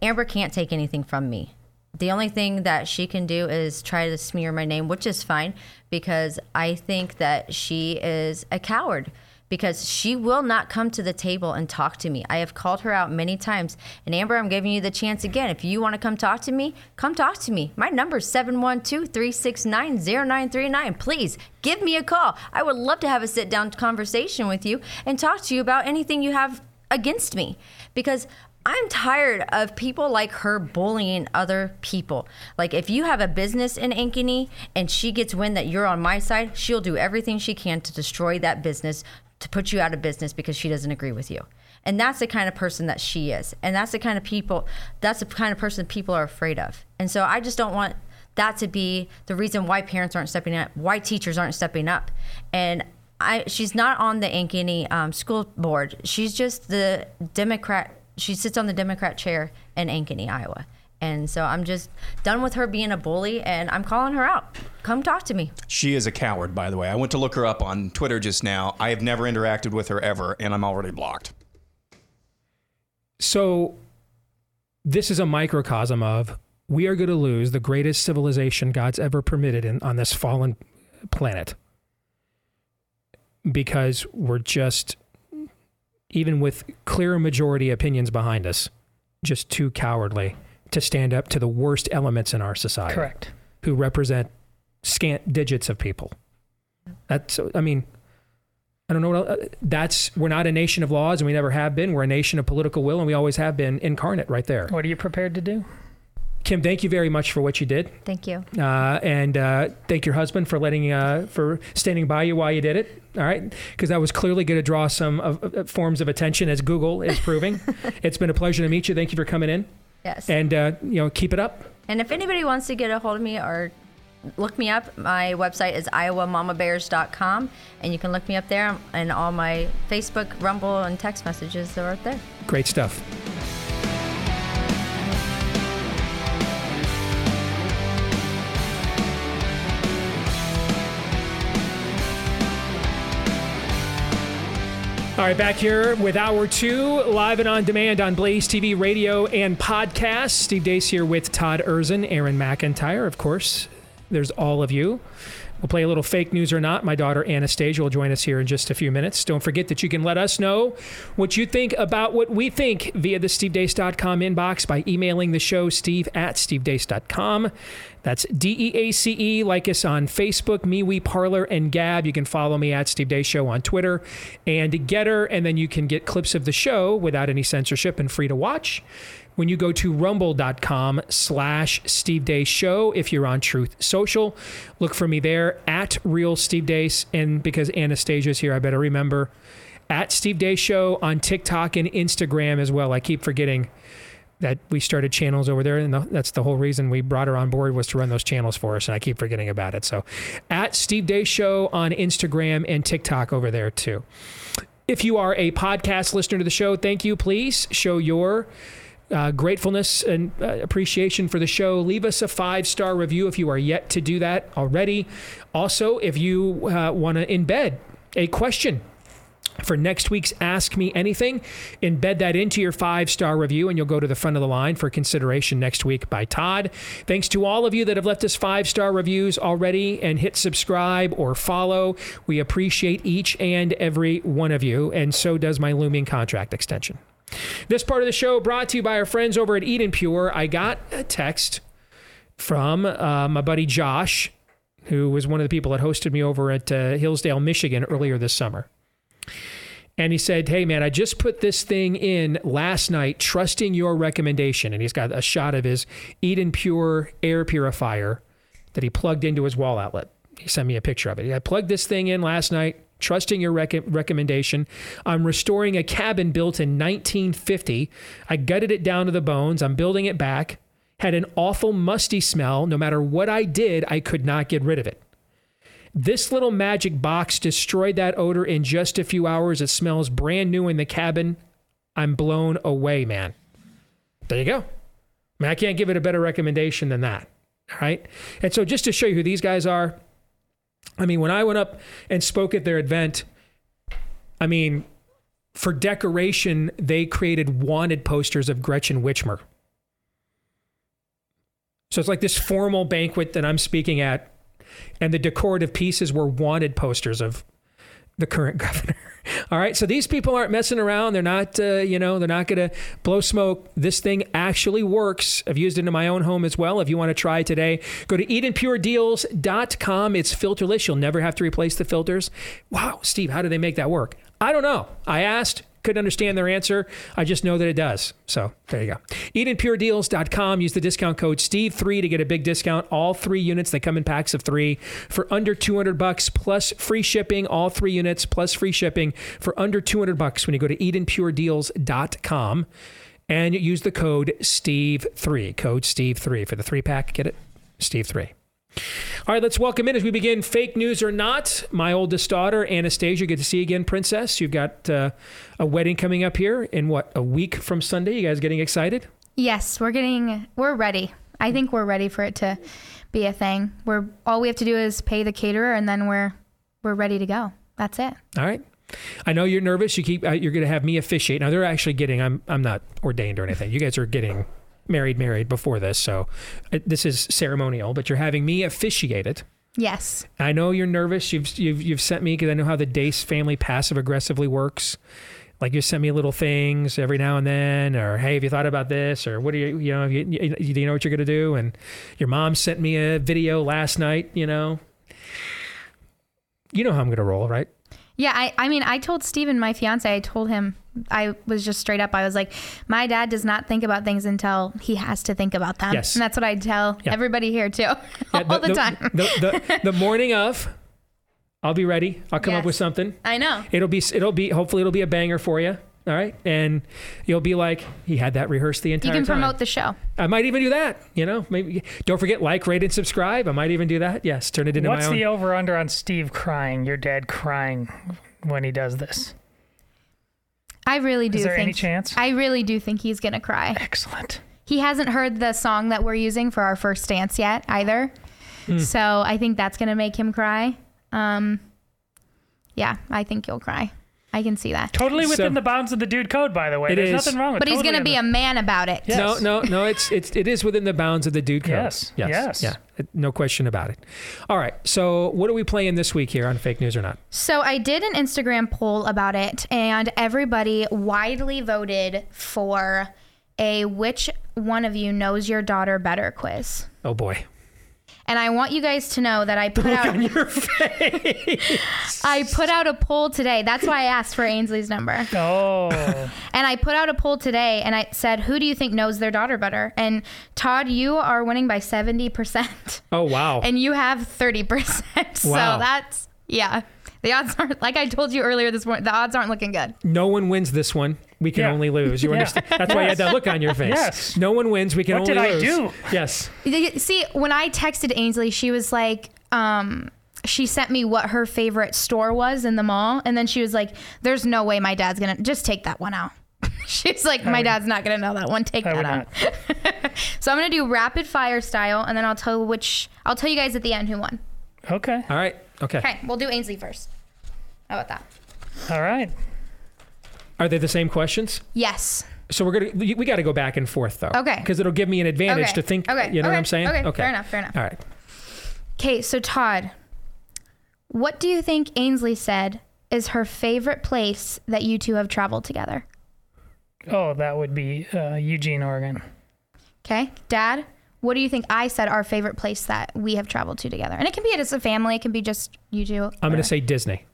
Amber can't take anything from me. The only thing that she can do is try to smear my name, which is fine because I think that she is a coward because she will not come to the table and talk to me. I have called her out many times. And Amber, I'm giving you the chance again. If you want to come talk to me, come talk to me. My number is 712 369 0939. Please give me a call. I would love to have a sit down conversation with you and talk to you about anything you have against me because I'm tired of people like her bullying other people. Like if you have a business in Ankeny and she gets wind that you're on my side, she'll do everything she can to destroy that business, to put you out of business because she doesn't agree with you. And that's the kind of person that she is. And that's the kind of people that's the kind of person people are afraid of. And so I just don't want that to be the reason why parents aren't stepping up, why teachers aren't stepping up. And I, she's not on the Ankeny um, school board. She's just the Democrat. She sits on the Democrat chair in Ankeny, Iowa. And so I'm just done with her being a bully, and I'm calling her out. Come talk to me. She is a coward, by the way. I went to look her up on Twitter just now. I have never interacted with her ever, and I'm already blocked. So this is a microcosm of we are going to lose the greatest civilization God's ever permitted in, on this fallen planet because we're just even with clear majority opinions behind us just too cowardly to stand up to the worst elements in our society Correct. who represent scant digits of people that's i mean I don't know what else, that's we're not a nation of laws and we never have been. We're a nation of political will and we always have been incarnate right there. What are you prepared to do? Kim, thank you very much for what you did. Thank you. Uh, and uh, thank your husband for letting uh, for standing by you while you did it. All right, because that was clearly going to draw some of, of- forms of attention, as Google is proving. (laughs) it's been a pleasure to meet you. Thank you for coming in. Yes. And uh, you know, keep it up. And if anybody wants to get a hold of me or look me up, my website is iowamamabears.com, and you can look me up there. And all my Facebook, Rumble, and text messages are up there. Great stuff. Right, back here with hour two, live and on demand on Blaze TV, radio, and podcast. Steve Deace here with Todd Erzen, Aaron McIntire, of course. There's all of you. We'll play a little fake news or not. My daughter Anastasia will join us here in just a few minutes. Don't forget that you can let us know what you think about what we think via the stevedeace.com inbox by emailing the show steve at stevedeace.com. That's D E A C E. Like us on Facebook, MeWe, Parler, and Gab. You can follow me at Steve Deace Show on Twitter and Gettr, and then you can get clips of the show without any censorship and free to watch when you go to rumble.com slash steve deace show if you're on truth social look for me there at real steve deace. And because anastasia's here i better remember at steve deace show on tiktok and instagram as well. I keep forgetting that we started channels over there and that's the whole reason we brought her on board was to run those channels for us and i keep forgetting about it. So at steve deace show on instagram and tiktok over there too. If you are a podcast listener to the show thank you. Please show your uh, gratefulness and uh, appreciation for the show. Leave us a five star review if you are yet to do that already. Also, if you uh, want to embed a question for next week's Ask Me Anything. Embed that into your five star review, and you'll go to the front of the line for consideration next week by Todd. Thanks to all of you that have left us five star reviews already and hit subscribe or follow. We appreciate each and every one of you, and so does my looming contract extension. This part of the show brought to you by our friends over at Eden Pure. I got a text from uh, my buddy Josh, who was one of the people that hosted me over at uh, Hillsdale, Michigan earlier this summer. And he said, Hey, man, I just put this thing in last night, trusting your recommendation. And he's got a shot of his Eden Pure air purifier that he plugged into his wall outlet. He sent me a picture of it. I plugged this thing in last night, trusting your rec- recommendation. I'm restoring a cabin built in 1950. I gutted it down to the bones. I'm building it back. Had an awful musty smell. No matter what I did, I could not get rid of it. This little magic box destroyed that odor in just a few hours. It smells brand new in the cabin. I'm blown away, man. There you go. I mean, I can't give it a better recommendation than that. All right. And so, just to show you who these guys are, I mean, when I went up and spoke at their event, I mean, for decoration, they created wanted posters of Gretchen Whitmer. So it's like this formal banquet that I'm speaking at and the decorative pieces were wanted posters of the current (laughs) governor. All right, so these people aren't messing around. They're not, uh, you know, they're not going to blow smoke. This thing actually works. I've used it in my own home as well. If you want to try today, go to EdenPureDeals.com. It's filterless. You'll never have to replace the filters. Wow, Steve, how do they make that work? I don't know. I asked couldn't understand their answer. I just know that it does. So there you go. EdenPureDeals.com. Use the discount code Steve3 to get a big discount. All three units, they come in packs of three for under 200 bucks plus free shipping. All three units plus free shipping for under 200 bucks when you go to EdenPureDeals.com and use the code Steve3. Code Steve3 for the three pack. Get it? Steve3. All right, let's welcome in as we begin. Fake news or not, my oldest daughter, Anastasia. Good to see you again, Princess. You've got uh, a wedding coming up here in what, a week from Sunday? You guys getting excited? Yes, we're getting, we're ready. I think we're ready for it to be a thing. We're all we have to do is pay the caterer, and then we're we're ready to go. That's it. All right. I know you're nervous. You keep uh, you're going to have me officiate. Now they're actually getting. I'm I'm not ordained or anything. You guys are getting married, married before this, so uh, this is ceremonial. But you're having me officiate it. Yes. I know you're nervous. You've you've you've sent me because I know how the Deace family passive aggressively works. Like you send me little things every now and then, or hey, have you thought about this, or what do you you know you, you, do you know what you're gonna do? And your mom sent me a video last night. You know, you know how I'm gonna roll, right? Yeah, I, I mean, I told Steven, my fiance, I told him, I was just straight up, I was like, my dad does not think about things until he has to think about them. Yes. And that's what I tell Yeah. everybody here too, (laughs) Yeah, all the, time. The, the, the morning of, I'll be ready. I'll come up with something. I know. It'll be it'll be hopefully it'll be a banger for you. All right, and you'll be like, he had that rehearsed the entire time. You can time. promote the show. I might even do that. You know, maybe don't forget like, rate, and subscribe. I might even do that. Yes, turn it into What's my own. the over under on Steve crying? Your dad crying when he does this? I really do Is there think. any chance? I really do think he's gonna cry. Excellent. He hasn't heard the song that we're using for our first dance yet either, Hmm. so I think that's gonna make him cry. Um, yeah, I think he'll cry. I can see that. Totally within the bounds of the dude code, by the way. It There's is. nothing wrong with But he's totally gonna be a under- man about it. No, no, no. It's it's it is within the bounds of the dude code. Yes, yes. Yeah. It- No question about it. All right. So what are we playing this week here on fake news or not? So I did an Instagram poll about it, and everybody widely voted for a which one of you knows your daughter better quiz. Oh boy. And I want you guys to know that I put out (laughs) I put out a poll today. That's why I asked for Ainsley's number. Oh. (laughs) And I put out a poll today and I said, Who do you think knows their daughter better? And Todd, you are winning by 70%. Oh wow. And you have 30%. (laughs) Wow. So that's, yeah. The odds aren't, like I told you earlier this morning, the odds aren't looking good. no one wins this one. We can Yeah. only lose. You (laughs) Yeah. understand? That's why you had that look on your face. Yes. No one wins. We can What only did I do? Yes. See, when I texted Ainsley, she was like, um, she sent me what her favorite store was in the mall. And then she was like, There's no way my dad's going to just take that one out. (laughs) She's like, My dad's not going to know that one. Take I that out. (laughs) so I'm going to do rapid fire style. And then I'll tell which, I'll tell you guys at the end who won. Okay. All right. Okay. Okay, we'll do Ainsley first. How about that? All right. Are they the same questions? Yes. So we're gonna we, we got to go back and forth though. Okay. Because it'll give me an advantage Okay. to think. Okay. You know what Okay. I'm saying? Okay. Fair enough. Fair enough. All right. Okay, so Todd, what do you think Ainsley said is her favorite place that you two have traveled together? Oh, that would be uh, Eugene, Oregon. Okay, Dad, what do you think I said our favorite place that we have traveled to together? And it can be as a family, it can be just you two. I'm gonna say Disney.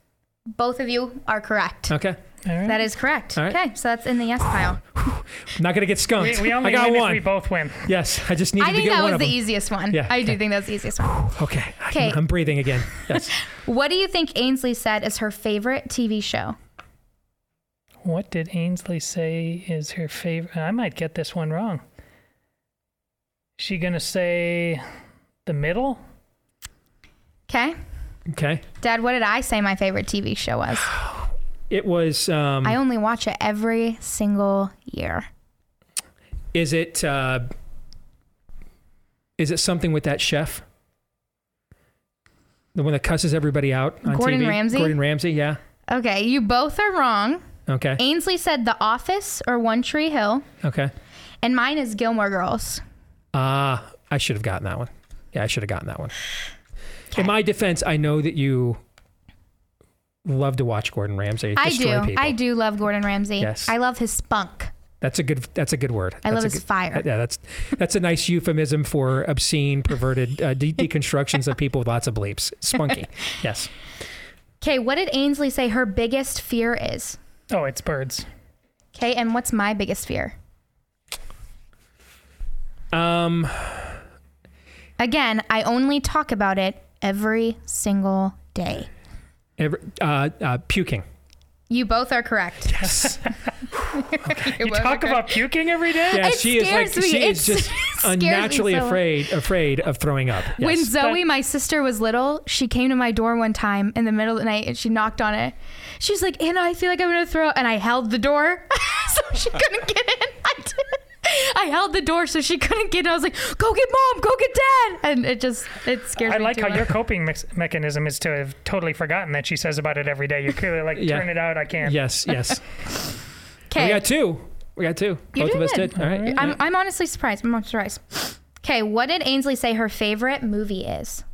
Both of you are correct. Okay. That is correct. All right. Okay, so that's in the yes pile. (laughs) I'm not gonna get skunked. We, we only I got win one. if we both win. Yes, I just needed I to think get that one was the them. easiest one. Yeah, I do think that's the easiest one. Okay. I- Okay. I'm breathing again. (laughs) Yes. What do you think Ainsley said is her favorite TV show? What did Ainsley say is her favorite? I might get this one wrong. She gonna say the middle? Okay. okay. Dad, what did I say my favorite TV show was? (sighs) It was. Um, I only watch it every single year. is it? Uh, is it something with that chef? The one that cusses everybody out on Gordon TV? Ramsay? Gordon Ramsay. Yeah. Okay, you both are wrong. Okay. Ainsley said The Office or One Tree Hill, Okay. and mine is Gilmore Girls. Ah, I should have gotten that one. Yeah, I should have gotten that one. In my defense, I know that you love to watch Gordon Ramsay I do. people. I do love Gordon Ramsay. Yes. I love his spunk. That's a good. That's a good word. I That's love a his good- fire. Yeah, that's that's a nice euphemism for obscene, perverted uh, de- (laughs) deconstructions of people with lots of bleeps. Spunky. (laughs) yes. Okay, what did Ainsley say her biggest fear is? Oh, it's birds. Okay, and what's my biggest fear? Um. Again, I only talk about it every single day. Every, uh, uh, puking. You both are correct. Yes. (laughs) okay. You talk about puking every day? Yeah, It she is like me. she It is just (laughs) unnaturally so. afraid afraid of throwing up. When Yes. Zoe, my sister, was little, she came to my door one time in the middle of the night and she knocked on it. She's like, Anna, I feel like I'm gonna throw, up." and I held the door (laughs) so she couldn't get in. I, did. (laughs) I held the door so she couldn't get in. I was like, go get mom, go get dad, and it just it scares I me. I like too how much. your coping mex- mechanism is to have totally forgotten that she says about it every day. You're clearly like, (laughs) Yeah. turn it out, I can't. Yes, yes. (laughs) We 'Kay. got two. We got two. You Both of us did. did. All right. I'm, I'm honestly surprised. I'm surprised. Okay, what did Ainsley say her favorite movie is?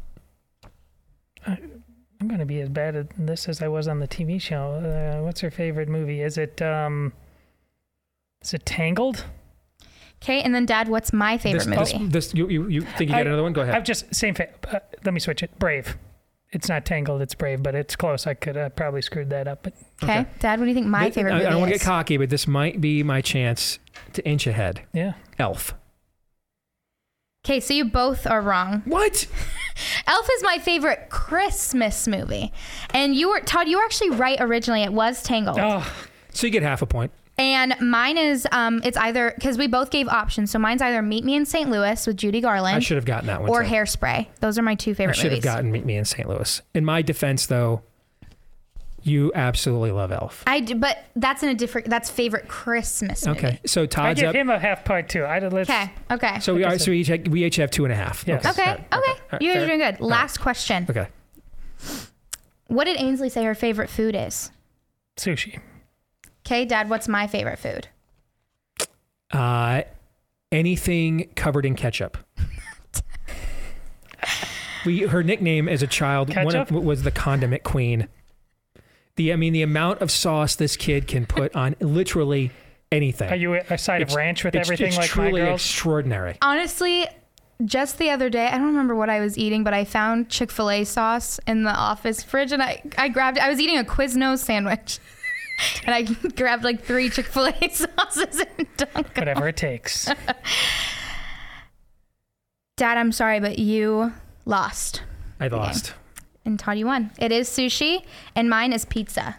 I'm going to be as bad at this as I was on the TV show. Uh, what's her favorite movie? Is it, um, is it Tangled? Okay, and then Dad, what's my favorite this, movie? This, this, you, you, you think you got I- another one? Go ahead. I've just, same, fa- uh, let me switch it. Brave. It's not Tangled, it's Brave, but it's close. I could have probably screwed that up. But okay. Dad, what do you think my Th- favorite I, movie I don't want to get cocky, but this might be my chance to inch ahead. yeah. Elf. Okay, so you both are wrong. What? (laughs) Elf is my favorite Christmas movie. And you were Todd, you were actually right originally. It was Tangled. Oh, So you get half a point. And mine is um it's either cuz we both gave options. So mine's either Meet Me in St. Louis with Judy Garland I should have gotten that one. or too. Hairspray. Those are my two favorite. I favorite should have gotten Meet Me in St. Louis. In my defense, though, you absolutely love Elf. I do, but that's in a different that's favorite Christmas movie. Okay, so I Todd's give up. him a half point too. I let's, Okay. Okay. So we are. So we each, we each have two and a half. Yes. Okay. all right, Okay. all right, You guys fair. are doing good. Last question. Okay. What did Ainsley say her favorite food is? sushi. Okay, Dad, what's my favorite food? Uh, anything covered in ketchup. (laughs) we her nickname as a child one of, was the condiment queen. The I mean the amount of sauce this kid can put on literally anything. Are you a side of ranch with it's- everything it's like my truly girls? extraordinary. Honestly, just the other day, I don't remember what I was eating, but I found Chick fil A sauce in the office fridge and I, I grabbed it. I was eating a Quiznos sandwich. (laughs) (laughs) and I (laughs) grabbed like three Chick fil A (laughs) sauces and dunked. Whatever it takes. Dad, I'm sorry, but you lost. I lost. And Todd, you won. It is sushi, and mine is pizza.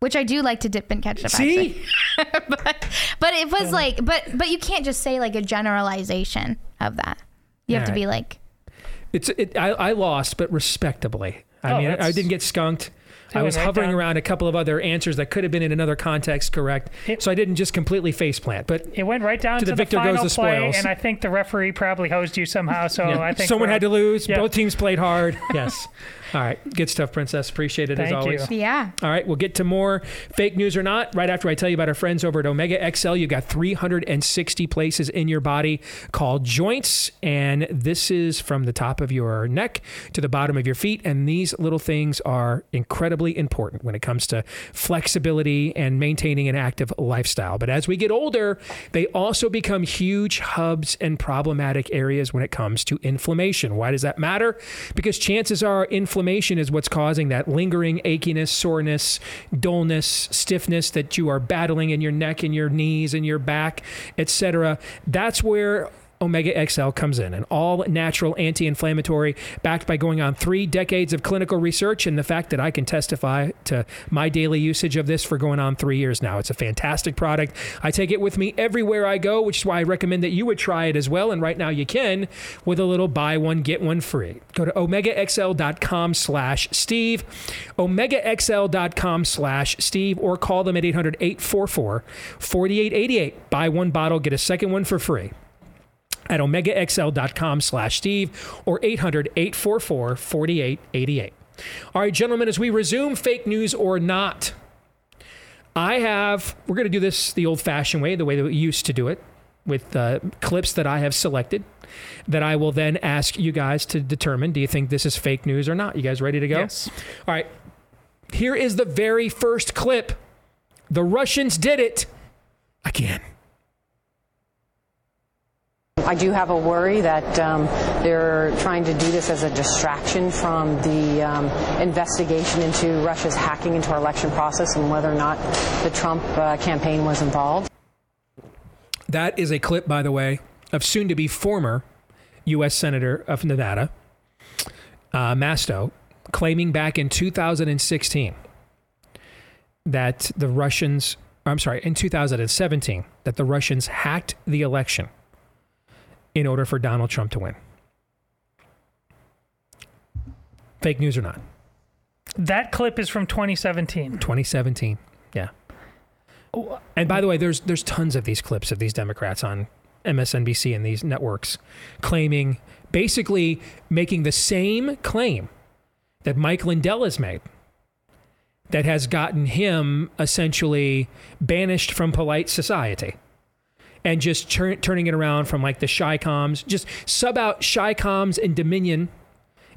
Which I do like to dip in ketchup. See, but, but it was like, but but you can't just say like a generalization of that. You have to be like, it's it. I, I lost, but respectably. I Oh, mean, I, I that's- didn't get skunked. I was right hovering down. around a couple of other answers that could have been in another context correct, so I didn't just completely faceplant. But It went right down To to, the victor goes final the play, and I think the referee probably hosed you somehow. So Yeah. I think someone had to lose. Yeah. Both teams played hard. (laughs) yes. All right. Good stuff, Princess. Appreciate it as Thank you. always. Yeah. All right, we'll get to more fake news or not right after I tell you about our friends over at Omega XL. You've got 360 places in your body called joints, and this is from the top of your neck to the bottom of your feet. And these little things are incredibly important when it comes to flexibility and maintaining an active lifestyle. But as we get older, they also become huge hubs and problematic areas when it comes to inflammation. Why does that matter? Because chances are inflammation is what's causing that lingering achiness, soreness, dullness, stiffness that you are battling in your neck and your knees and your back, etc. That's where Omega XL comes in, an all natural anti inflammatory backed by going on three decades of clinical research and the fact that I can testify to my daily usage of this for going on three years now. It's a fantastic product. I take it with me everywhere I go, which is why I recommend that you would try it as well. And right now you can with a little buy one, get one free. Go to omegaxl.com slash Steve, omegaxl.com slash Steve, or call them at 800 844 4888. Buy one bottle, get a second one for free at omegaxl.com slash steve or 800-844-4888 all right gentlemen as we resume fake news or not i have we're going to do this the old-fashioned way the way that we used to do it with uh, clips that i have selected that i will then ask you guys to determine do you think this is fake news or not? You guys ready to go? Yes. all right. Here is the very first clip. The russians did it again I do have a worry that um, they're trying to do this as a distraction from the um, investigation into Russia's hacking into our election process and whether or not the Trump uh, campaign was involved. That is a clip, by the way, of soon to be former U.S. Senator of Nevada, uh, Masto, claiming back in 2016 that the Russians, I'm sorry, in 2017, that the Russians hacked the election in order for Donald Trump to win. Fake news or not? That clip is from 2017. 2017. Yeah. And by the way, there's there's tons of these clips of these Democrats on MSNBC and these networks claiming basically making the same claim that Mike Lindell has made that has gotten him essentially banished from polite society and just tur- turning it around from like the shy comms, just sub out shy comms and Dominion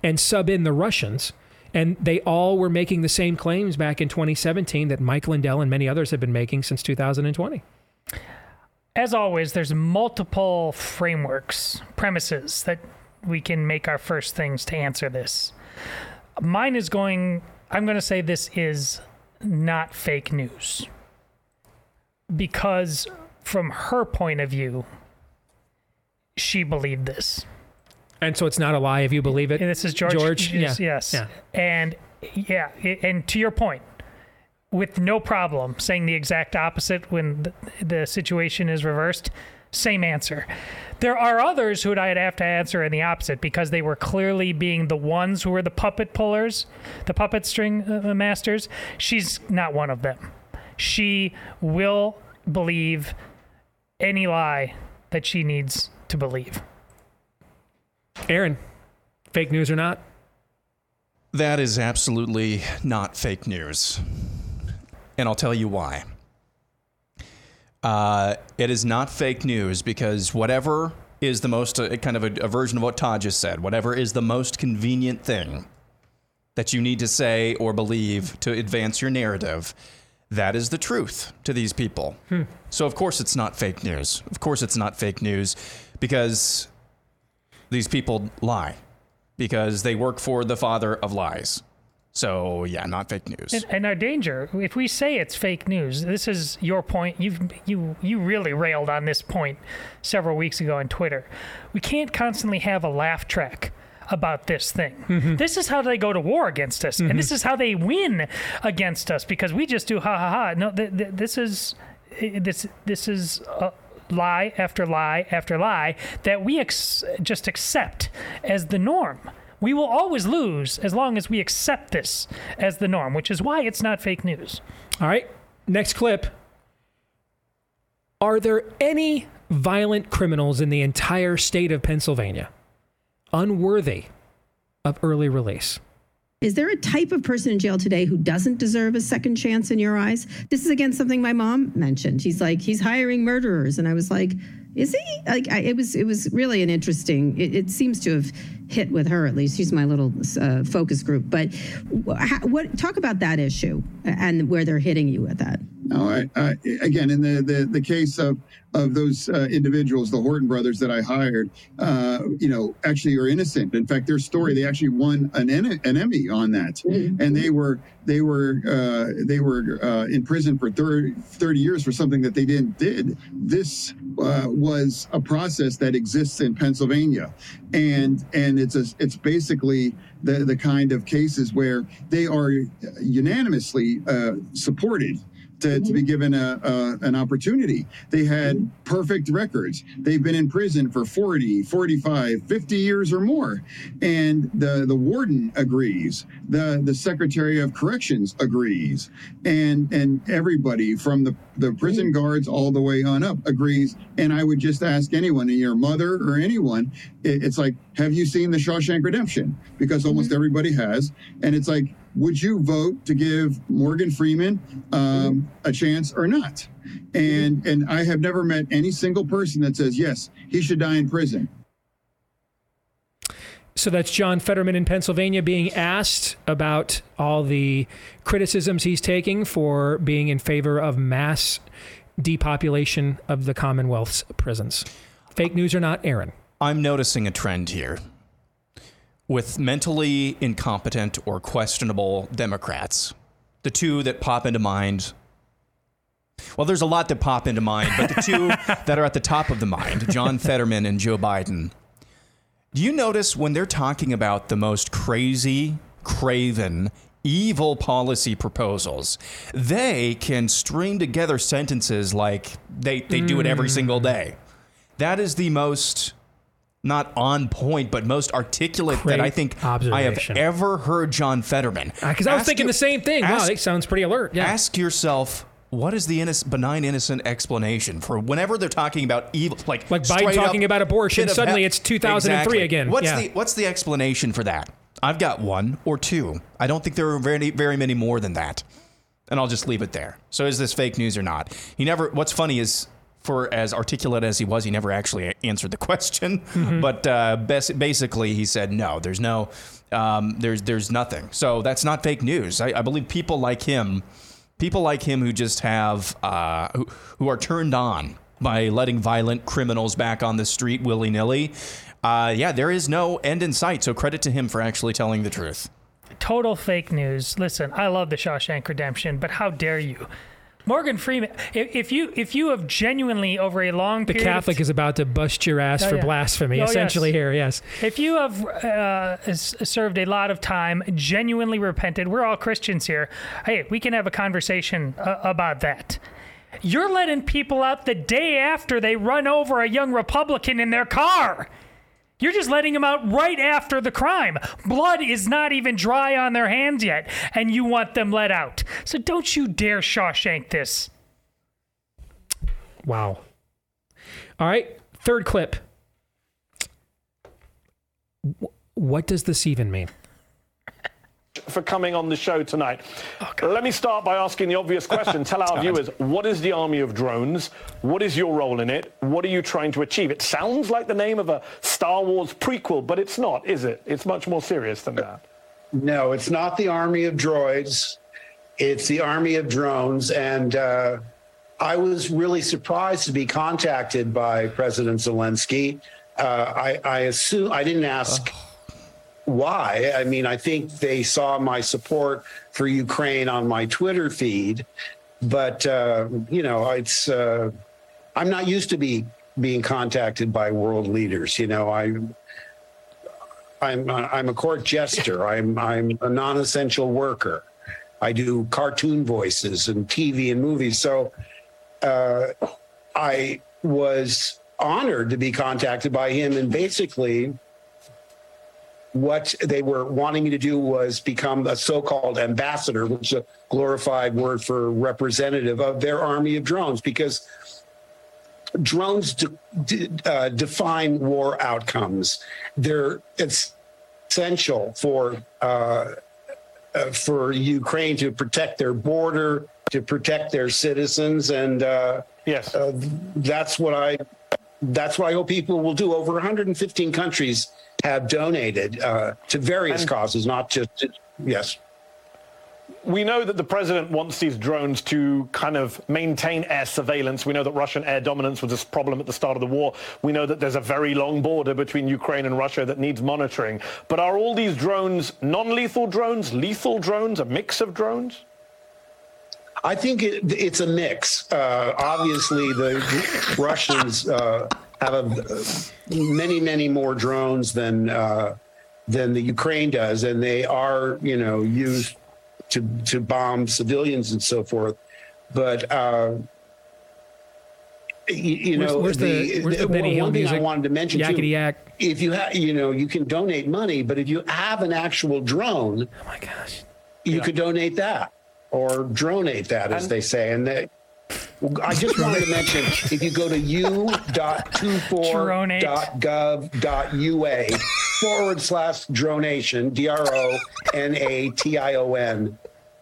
and sub in the Russians. And they all were making the same claims back in 2017 that Mike Lindell and many others have been making since 2020. As always, there's multiple frameworks, premises that we can make our first things to answer this. Mine is going, I'm going to say this is not fake news. Because from her point of view, she believed this. And so it's not a lie if you believe it. This is George. George, yes, yeah, yes. yeah. And yeah, and to your point, with no problem saying the exact opposite when the, the situation is reversed, same answer. There are others who I'd have to answer in the opposite because they were clearly being the ones who were the puppet pullers, the puppet string uh, masters. She's not one of them. She will believe any lie that she needs to believe. Aaron, fake news or not? That is absolutely not fake news. And I'll tell you why. Uh, it is not fake news because whatever is the most, uh, kind of a, a version of what Todd just said, whatever is the most convenient thing that you need to say or believe to advance your narrative, that is the truth to these people. Hmm. So, of course, it's not fake news. Of course, it's not fake news because these people lie because they work for the father of lies. So, yeah, not fake news. And, and our danger, if we say it's fake news, this is your point. You've you you really railed on this point several weeks ago on Twitter. We can't constantly have a laugh track about this thing. This is how they go to war against us, and this is how they win against us because we just do ha ha ha. No, th- th- this is eh, this this is. Uh, lie after lie after lie that we ex- just accept as the norm We will always lose as long as we accept this as the norm, which is why it's not fake news. All right, next clip. Are there any violent criminals in the entire state of Pennsylvania unworthy of early release? Is there a type of person in jail today who doesn't deserve a second chance in your eyes? This is again something my mom mentioned. She's like, he's hiring murderers, and I was like, is he? Like, I, it was it was really an interesting. It, it, seems to have hit with her at least. She's my little uh, focus group. But what talk about that issue and where they're hitting you with that? No, I, I, again, in the, the, the case of, of those uh, individuals, the Horton brothers that I hired, uh, you know, actually are innocent. In fact, their story, they actually won an, an Emmy on that, mm-hmm. and they were they were uh, they were uh, in prison for 30, 30, years for something that they didn't did. This uh, was a process that exists in Pennsylvania, and and it's a it's basically the the kind of cases where they are unanimously uh, supported to, to be mm-hmm. given a, a, an opportunity. They had mm-hmm. perfect records. They've been in prison for 40, 45, 50 years or more. And the, the warden agrees. The, the Secretary of Corrections agrees. And, and everybody from the, the prison mm. guards all the way on up agrees. And I would just ask anyone, your mother or anyone, it, it's like, have you seen the Shawshank Redemption? Because almost mm-hmm. everybody has. And it's like, would you vote to give Morgan Freeman um, a chance or not? And and I have never met any single person that says yes, he should die in prison. So that's John Fetterman in Pennsylvania being asked about all the criticisms he's taking for being in favor of mass depopulation of the Commonwealth's prisons. Fake news or not, Aaron? I'm noticing a trend here with mentally incompetent or questionable Democrats. The two that pop into mind. Well, there's a lot that pop into mind, but the two (laughs) that are at the top of the mind, John Fetterman and Joe Biden. Do you notice when they're talking about the most crazy, craven, evil policy proposals, they can string together sentences like they, they mm. do it every single hmm. day. That is the most not on point, but most articulate Great that I think I have ever heard John Fetterman. Because uh, I was thinking you, the same thing. Ask, wow, it sounds pretty alert. Yeah. Ask yourself. What is the innocent, benign, innocent explanation for whenever they're talking about evil, like like Biden talking about abortion? Suddenly, it's 2003 exactly. again. What's yeah. the What's the explanation for that? I've got one or two. I don't think there are very very many more than that, and I'll just leave it there. So, is this fake news or not? He never. What's funny is for as articulate as he was, he never actually answered the question. Mm-hmm. (laughs) But uh, basically, he said no. There's no, um, there's there's nothing. So that's not fake news. I, I, believe people like him, people like him who just have uh, who, who are turned on by letting violent criminals back on the street willy nilly. Uh, yeah, there is no end in sight. So credit to him for actually telling the truth. Total fake news. Listen, I love the Shawshank Redemption, but how dare you? Morgan Freeman, if, you if you have genuinely over a long period, the Catholic is about to bust your ass oh, for yeah. blasphemy. Oh, essentially, yes. here, yes. If you have uh, served a lot of time, genuinely repented, we're all Christians here. Hey, we can have a conversation uh, about that. You're letting people out the day after they run over a young Republican in their car. You're just letting them out right after the crime. Blood is not even dry on their hands yet, and you want them let out. So don't you dare Shawshank this. Wow. All right, third clip. What does this even mean? For coming on the show tonight. Oh, Let me start by asking the obvious question. (laughs) Tell our viewers, what is the Army of Drones? What is your role in it? What are you trying to achieve? It sounds like the name of a Star Wars prequel, but it's not, is it? It's much more serious than that. No, it's not the Army of Droids. It's the Army of Drones. And uh, I was really surprised to be contacted by President Zelensky. Uh, I, I assume I didn't ask. Oh why. I mean, I think they saw my support for Ukraine on my Twitter feed, but uh, you know, it's uh, I'm not used to be being contacted by world leaders. You know, I. I'm I'm a court jester. I'm I'm a non-essential worker. I do cartoon voices and TV and movies. So uh, I was honored to be contacted by him, and basically what they were wanting me to do was become a so-called ambassador, which is a glorified word for representative of their army of drones, because drones de- de- uh, define war outcomes. They're it's essential for uh, uh, for Ukraine to protect their border, to protect their citizens, and uh, yes, uh, that's what I that's what I hope people will do. Over 115 countries have donated uh, to various And- causes, not just yes. We know that the president wants these drones to kind of maintain air surveillance. We know that Russian air dominance was a problem at the start of the war. We know that there's a very long border between Ukraine and Russia that needs monitoring. But are all these drones non-lethal drones, lethal drones, a mix of drones? I think it, it's a mix. Uh, obviously, the Russians uh, have a, many, many more drones than uh, than the Ukraine does, and they are, you know, used to to bomb civilians and so forth. But uh, you, you Where's- know, where's the- where's the one- Hill one thing I wanted to mention Yakety too, yak. if you have, you know, you can donate money, but if you have an actual drone, oh my gosh, you could donate that or dronate that, as they say. And I just wanted to mention if you go to u.24.gov.ua forward slash dronation, D R O N A T I O N.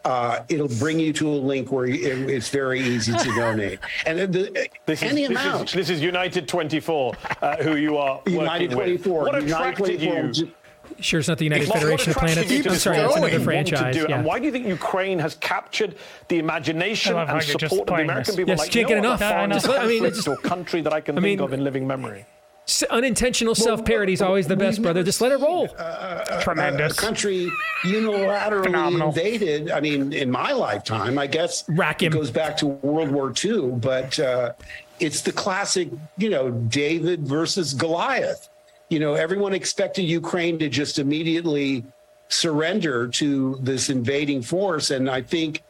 Uh, it'll bring you to a link where it, it's very easy to donate, and the, This is, any this amount. Is, this is United 24, uh, who you are United working with. 24. What United attracted 24. you? Sure, it's not the United What- what Federation of Planets. I'm sorry, that's story? another What did you franchise. do? Yeah. And why do you think Ukraine has captured the imagination I love how and support of the American this. people? Yes, like can't no get enough. foreign Just let- I mean, conflict just- or country that I can I think of in living memory. S- Unintentional self parody is always the best, brother. Just let it roll. Uh, uh, uh, Tremendous. a country unilaterally Phenomenal. invaded. I mean, in my lifetime, I guess Rack it goes back to World War II, but uh, it's the classic, you know, David versus Goliath. You know, everyone expected Ukraine to just immediately surrender to this invading force, and I think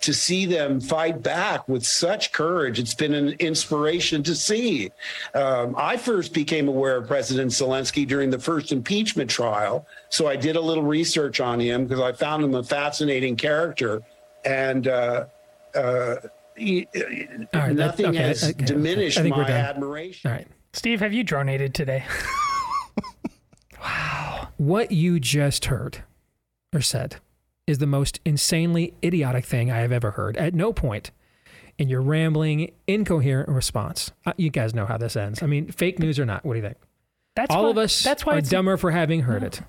to see them fight back with such courage. It's been an inspiration to see. Um, I first became aware of President Zelensky during the first impeachment trial. So I did a little research on him because I found him a fascinating character. And uh, uh, he, All right, that- nothing okay, has okay. diminished I think we're my admiration. All right. Steve, have you dronated today? (laughs) What you just heard or said is the most insanely idiotic thing I have ever heard. At no point in your rambling, incoherent response, uh, you guys know how this ends. I mean, fake news or not, what do you think? That's All why, of us That's why are dumber for having heard it.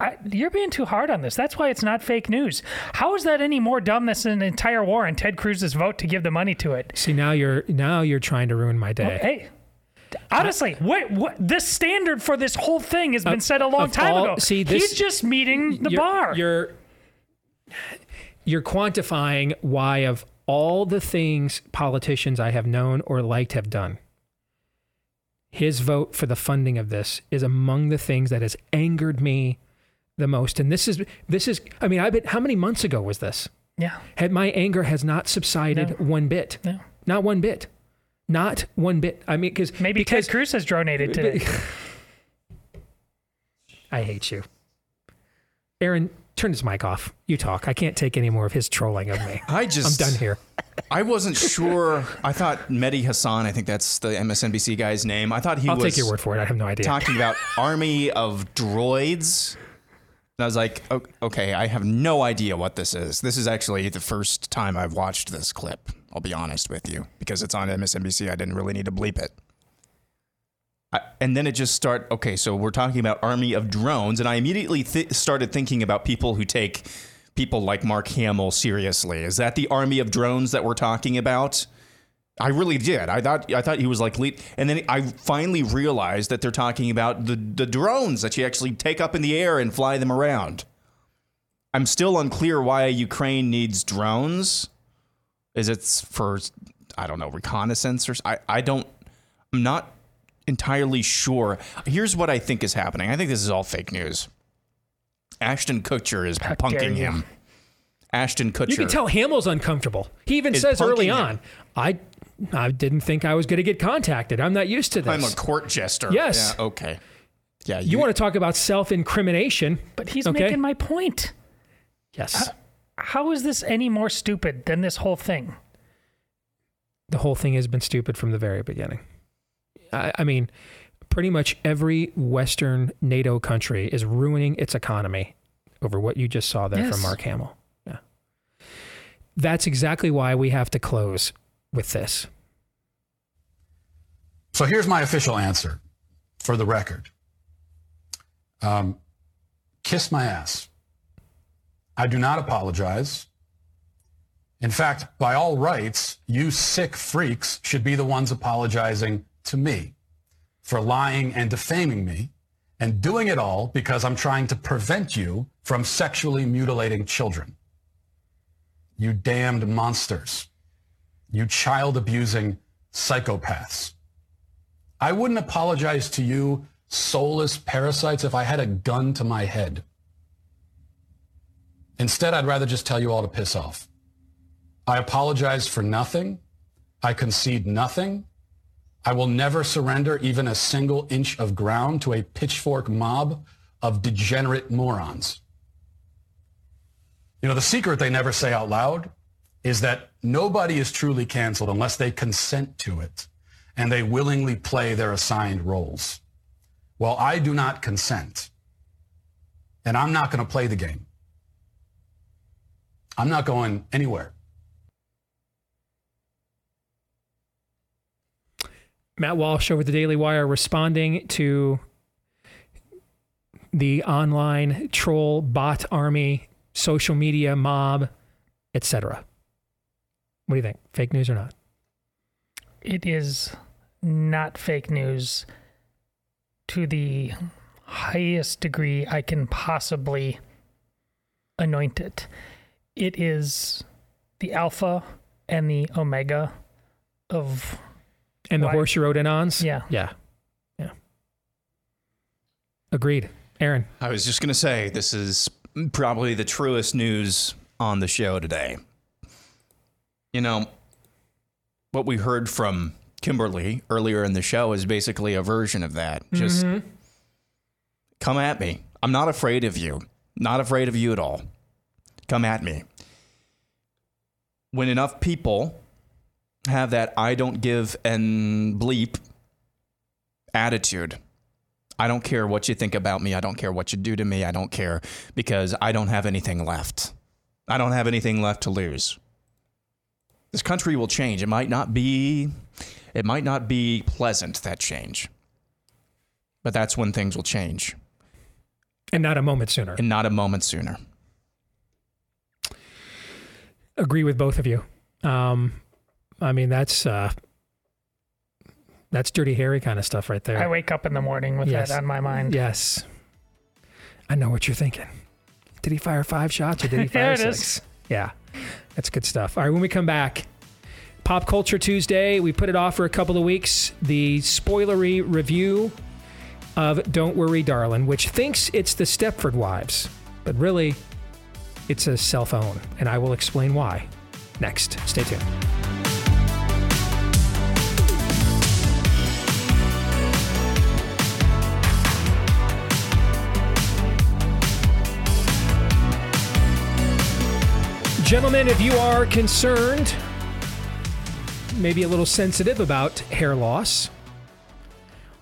I, you're being too hard on this. That's why it's not fake news. How is that any more dumb than an entire war and Ted Cruz's vote to give the money to it? See, now you're now you're trying to ruin my day. Hey, honestly, what what this standard for this whole thing has been set a long time all- ago. see, this- He's just meeting the you're, bar. You're you're quantifying why of all the things politicians I have known or liked have done. His vote for the funding of this is among the things that has angered me the most. And this is this is I mean, I bet how many months ago was this? yeah. Had my anger has not subsided one bit. No. Not one bit. Not one bit. I mean, because Maybe because Ted Cruz has dronated today. (laughs) I hate you. Aaron, turn his mic off. You talk. I can't take any more of his trolling of me. I just I'm done here. I wasn't sure. I thought Mehdi Hasan, I think that's the MSNBC guy's name. I thought he I'll was take your word for it. I have no idea. talking about (laughs) army of droids. And I was like, okay, I have no idea what this is. This is actually the first time I've watched this clip. I'll be honest with you because it's on MSNBC. I didn't really need to bleep it. And then it just start. Okay, so we're talking about army of drones, and I immediately th- started thinking about people who take people like Mark Hamill seriously. Is that the army of drones that we're talking about? I really did. I thought I thought he was like lead, and then I finally realized that they're talking about the the drones that you actually take up in the air and fly them around. I'm still unclear why Ukraine needs drones. Is it for I don't know reconnaissance or I I don't I'm not entirely sure. Here's what I think is happening. I think this is all fake news. Ashton Kutcher is dare punking him. Ashton Kutcher. You can tell Hamill's uncomfortable. He even says early punking him. on, I I didn't think I was going to get contacted. I'm not used to this. I'm a court jester. Yes. Yeah, okay. Yeah, You, want to talk about self-incrimination, But he's okay? making my point. yes. How is this any more stupid than this whole thing? the whole thing has been stupid from the very beginning. I, I mean, pretty much every Western NATO country is ruining its economy over what you just saw there Yes. from Mark Hamill. Yeah. That's exactly why we have to close with this. So here's my official answer for the record. Um, kiss my ass. I do not apologize. In fact, by all rights, you sick freaks should be the ones apologizing to me for lying and defaming me and doing it all because I'm trying to prevent you from sexually mutilating children. You damned monsters. You child abusing psychopaths. I wouldn't apologize to you, soulless parasites, if I had a gun to my head. Instead, I'd rather just tell you all to piss off. I apologize for nothing. I concede nothing. I will never surrender even a single inch of ground to a pitchfork mob of degenerate morons. You know, the secret they never say out loud is that nobody is truly canceled unless they consent to it and they willingly play their assigned roles. Well, I do not consent. And I'm not going to play the game. I'm not going anywhere. Matt Walsh over the Daily Wire responding to the online troll bot army, social media mob, etc. What do you think? Fake news or not? It is not fake news to the highest degree I can possibly anoint it. It is the alpha and the omega of And the why- horse you rode in ons? Yeah. Yeah. Yeah. Agreed. Aaron. I was just going to say, this is probably the truest news on the show today. You know, what we heard from Kimberly earlier in the show is basically a version of that. Just Mhm. come at me. I'm not afraid of you. Not afraid of you at all. Come at me. When enough people have that I don't give and bleep attitude, I don't care what you think about me. I don't care what you do to me. I don't care because I don't have anything left. I don't have anything left to lose. This country will change. It might not be it might not be pleasant that change. But that's when things will change. And not a moment sooner. And not a moment sooner. Agree with both of you. Um, I mean, that's uh, that's dirty Harry kind of stuff right there. I wake up in the morning with Yes. that on my mind. Yes. I know what you're thinking. Did he fire five shots or did he (laughs) fire six? is. Yeah. That's good stuff. All right, when we come back, Pop Culture Tuesday, we put it off for a couple of weeks. The spoilery review of Don't Worry, Darling, which thinks it's the Stepford Wives, but really, it's a cell phone, and I will explain why next. Stay tuned. Gentlemen, if you are concerned, maybe a little sensitive about hair loss,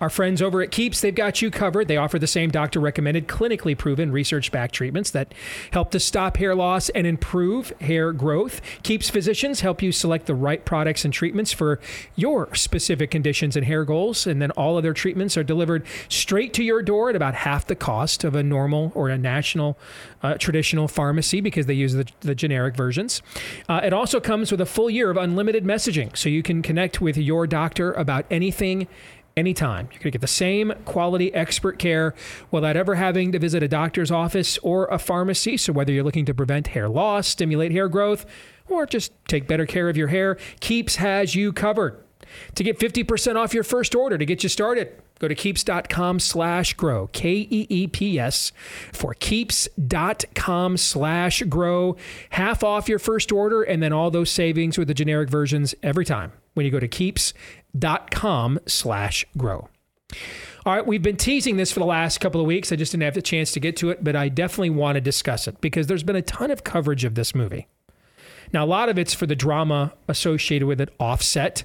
our friends over at Keeps, they've got you covered. They offer the same doctor recommended, clinically proven, research backed treatments that help to stop hair loss and improve hair growth. Keeps physicians help you select the right products and treatments for your specific conditions and hair goals. And then all of their treatments are delivered straight to your door at about half the cost of a normal or a national uh, traditional pharmacy because they use the, the generic versions. Uh, it also comes with a full year of unlimited messaging so you can connect with your doctor about anything anytime. You're going to get the same quality expert care without ever having to visit a doctor's office or a pharmacy. So, whether you're looking to prevent hair loss, stimulate hair growth, or just take better care of your hair, Keeps has you covered. To get 50% off your first order to get you started, go to keeps.com slash grow, K E E P S, for keeps.com slash grow. Half off your first order and then all those savings with the generic versions every time when you go to keeps.com slash grow. All right, we've been teasing this for the last couple of weeks. I just didn't have the chance to get to it, but I definitely want to discuss it because there's been a ton of coverage of this movie. Now, a lot of it's for the drama associated with it, offset.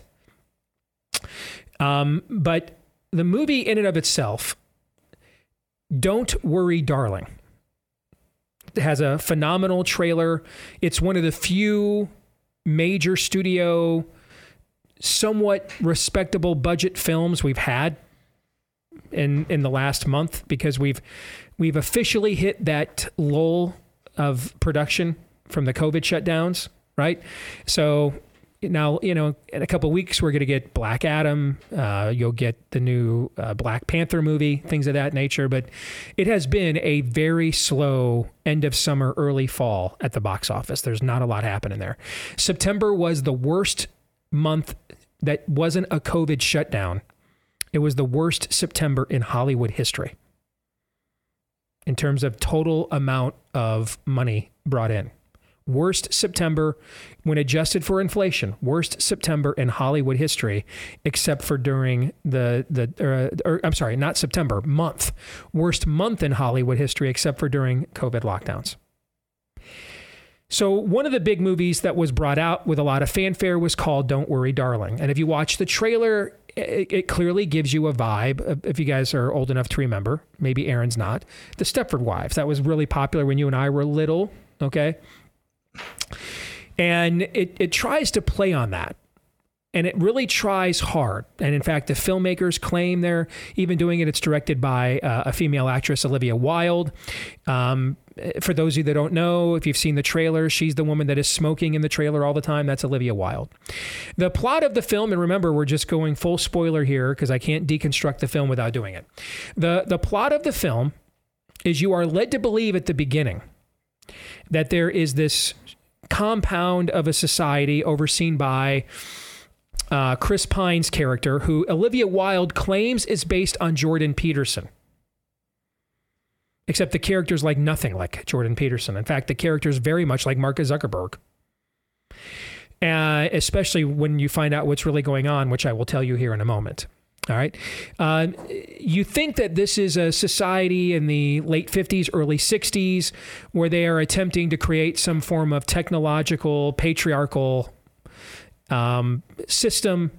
Um, but the movie, in and of itself, Don't Worry, Darling, it has a phenomenal trailer. It's one of the few major studio, somewhat respectable budget films we've had in in the last month because we've we've officially hit that lull of production from the COVID shutdowns, right? So now you know in a couple weeks we're going to get Black Adam. Uh, you'll get the new uh, Black Panther movie, things of that nature. But it has been a very slow end of summer, early fall at the box office. There's not a lot happening there. September was the worst month that wasn't a COVID shutdown. It was the worst September in Hollywood history in terms of total amount of money brought in. Worst September when adjusted for inflation. Worst September in Hollywood history, except for during the the. Uh, or, I'm sorry, not September month. Worst month in Hollywood history, except for during COVID lockdowns. So, one of the big movies that was brought out with a lot of fanfare was called Don't Worry, Darling. And if you watch the trailer, it, it, clearly gives you a vibe. If you guys are old enough to remember, maybe Aaron's not. The Stepford Wives. That was really popular when you and I were little, okay? And it, it tries to play on that. And it really tries hard. And in fact, the filmmakers claim they're even doing it. It's directed by uh, a female actress, Olivia Wilde. Um, for those of you that don't know, if you've seen the trailer, she's the woman that is smoking in the trailer all the time. That's Olivia Wilde. The plot of the film, and remember, we're just going full spoiler here because I can't deconstruct the film without doing it. The, the plot of the film is you are led to believe at the beginning that there is this compound of a society overseen by uh, Chris Pine's character, who Olivia Wilde claims is based on Jordan Peterson. Except the character's like nothing like Jordan Peterson. In fact, the character's very much like Mark Zuckerberg. Uh, especially when you find out what's really going on, which I will tell you here in a moment. All right. Uh, you think that this is a society in the late 50s, early 60s, where they are attempting to create some form of technological, patriarchal um, system.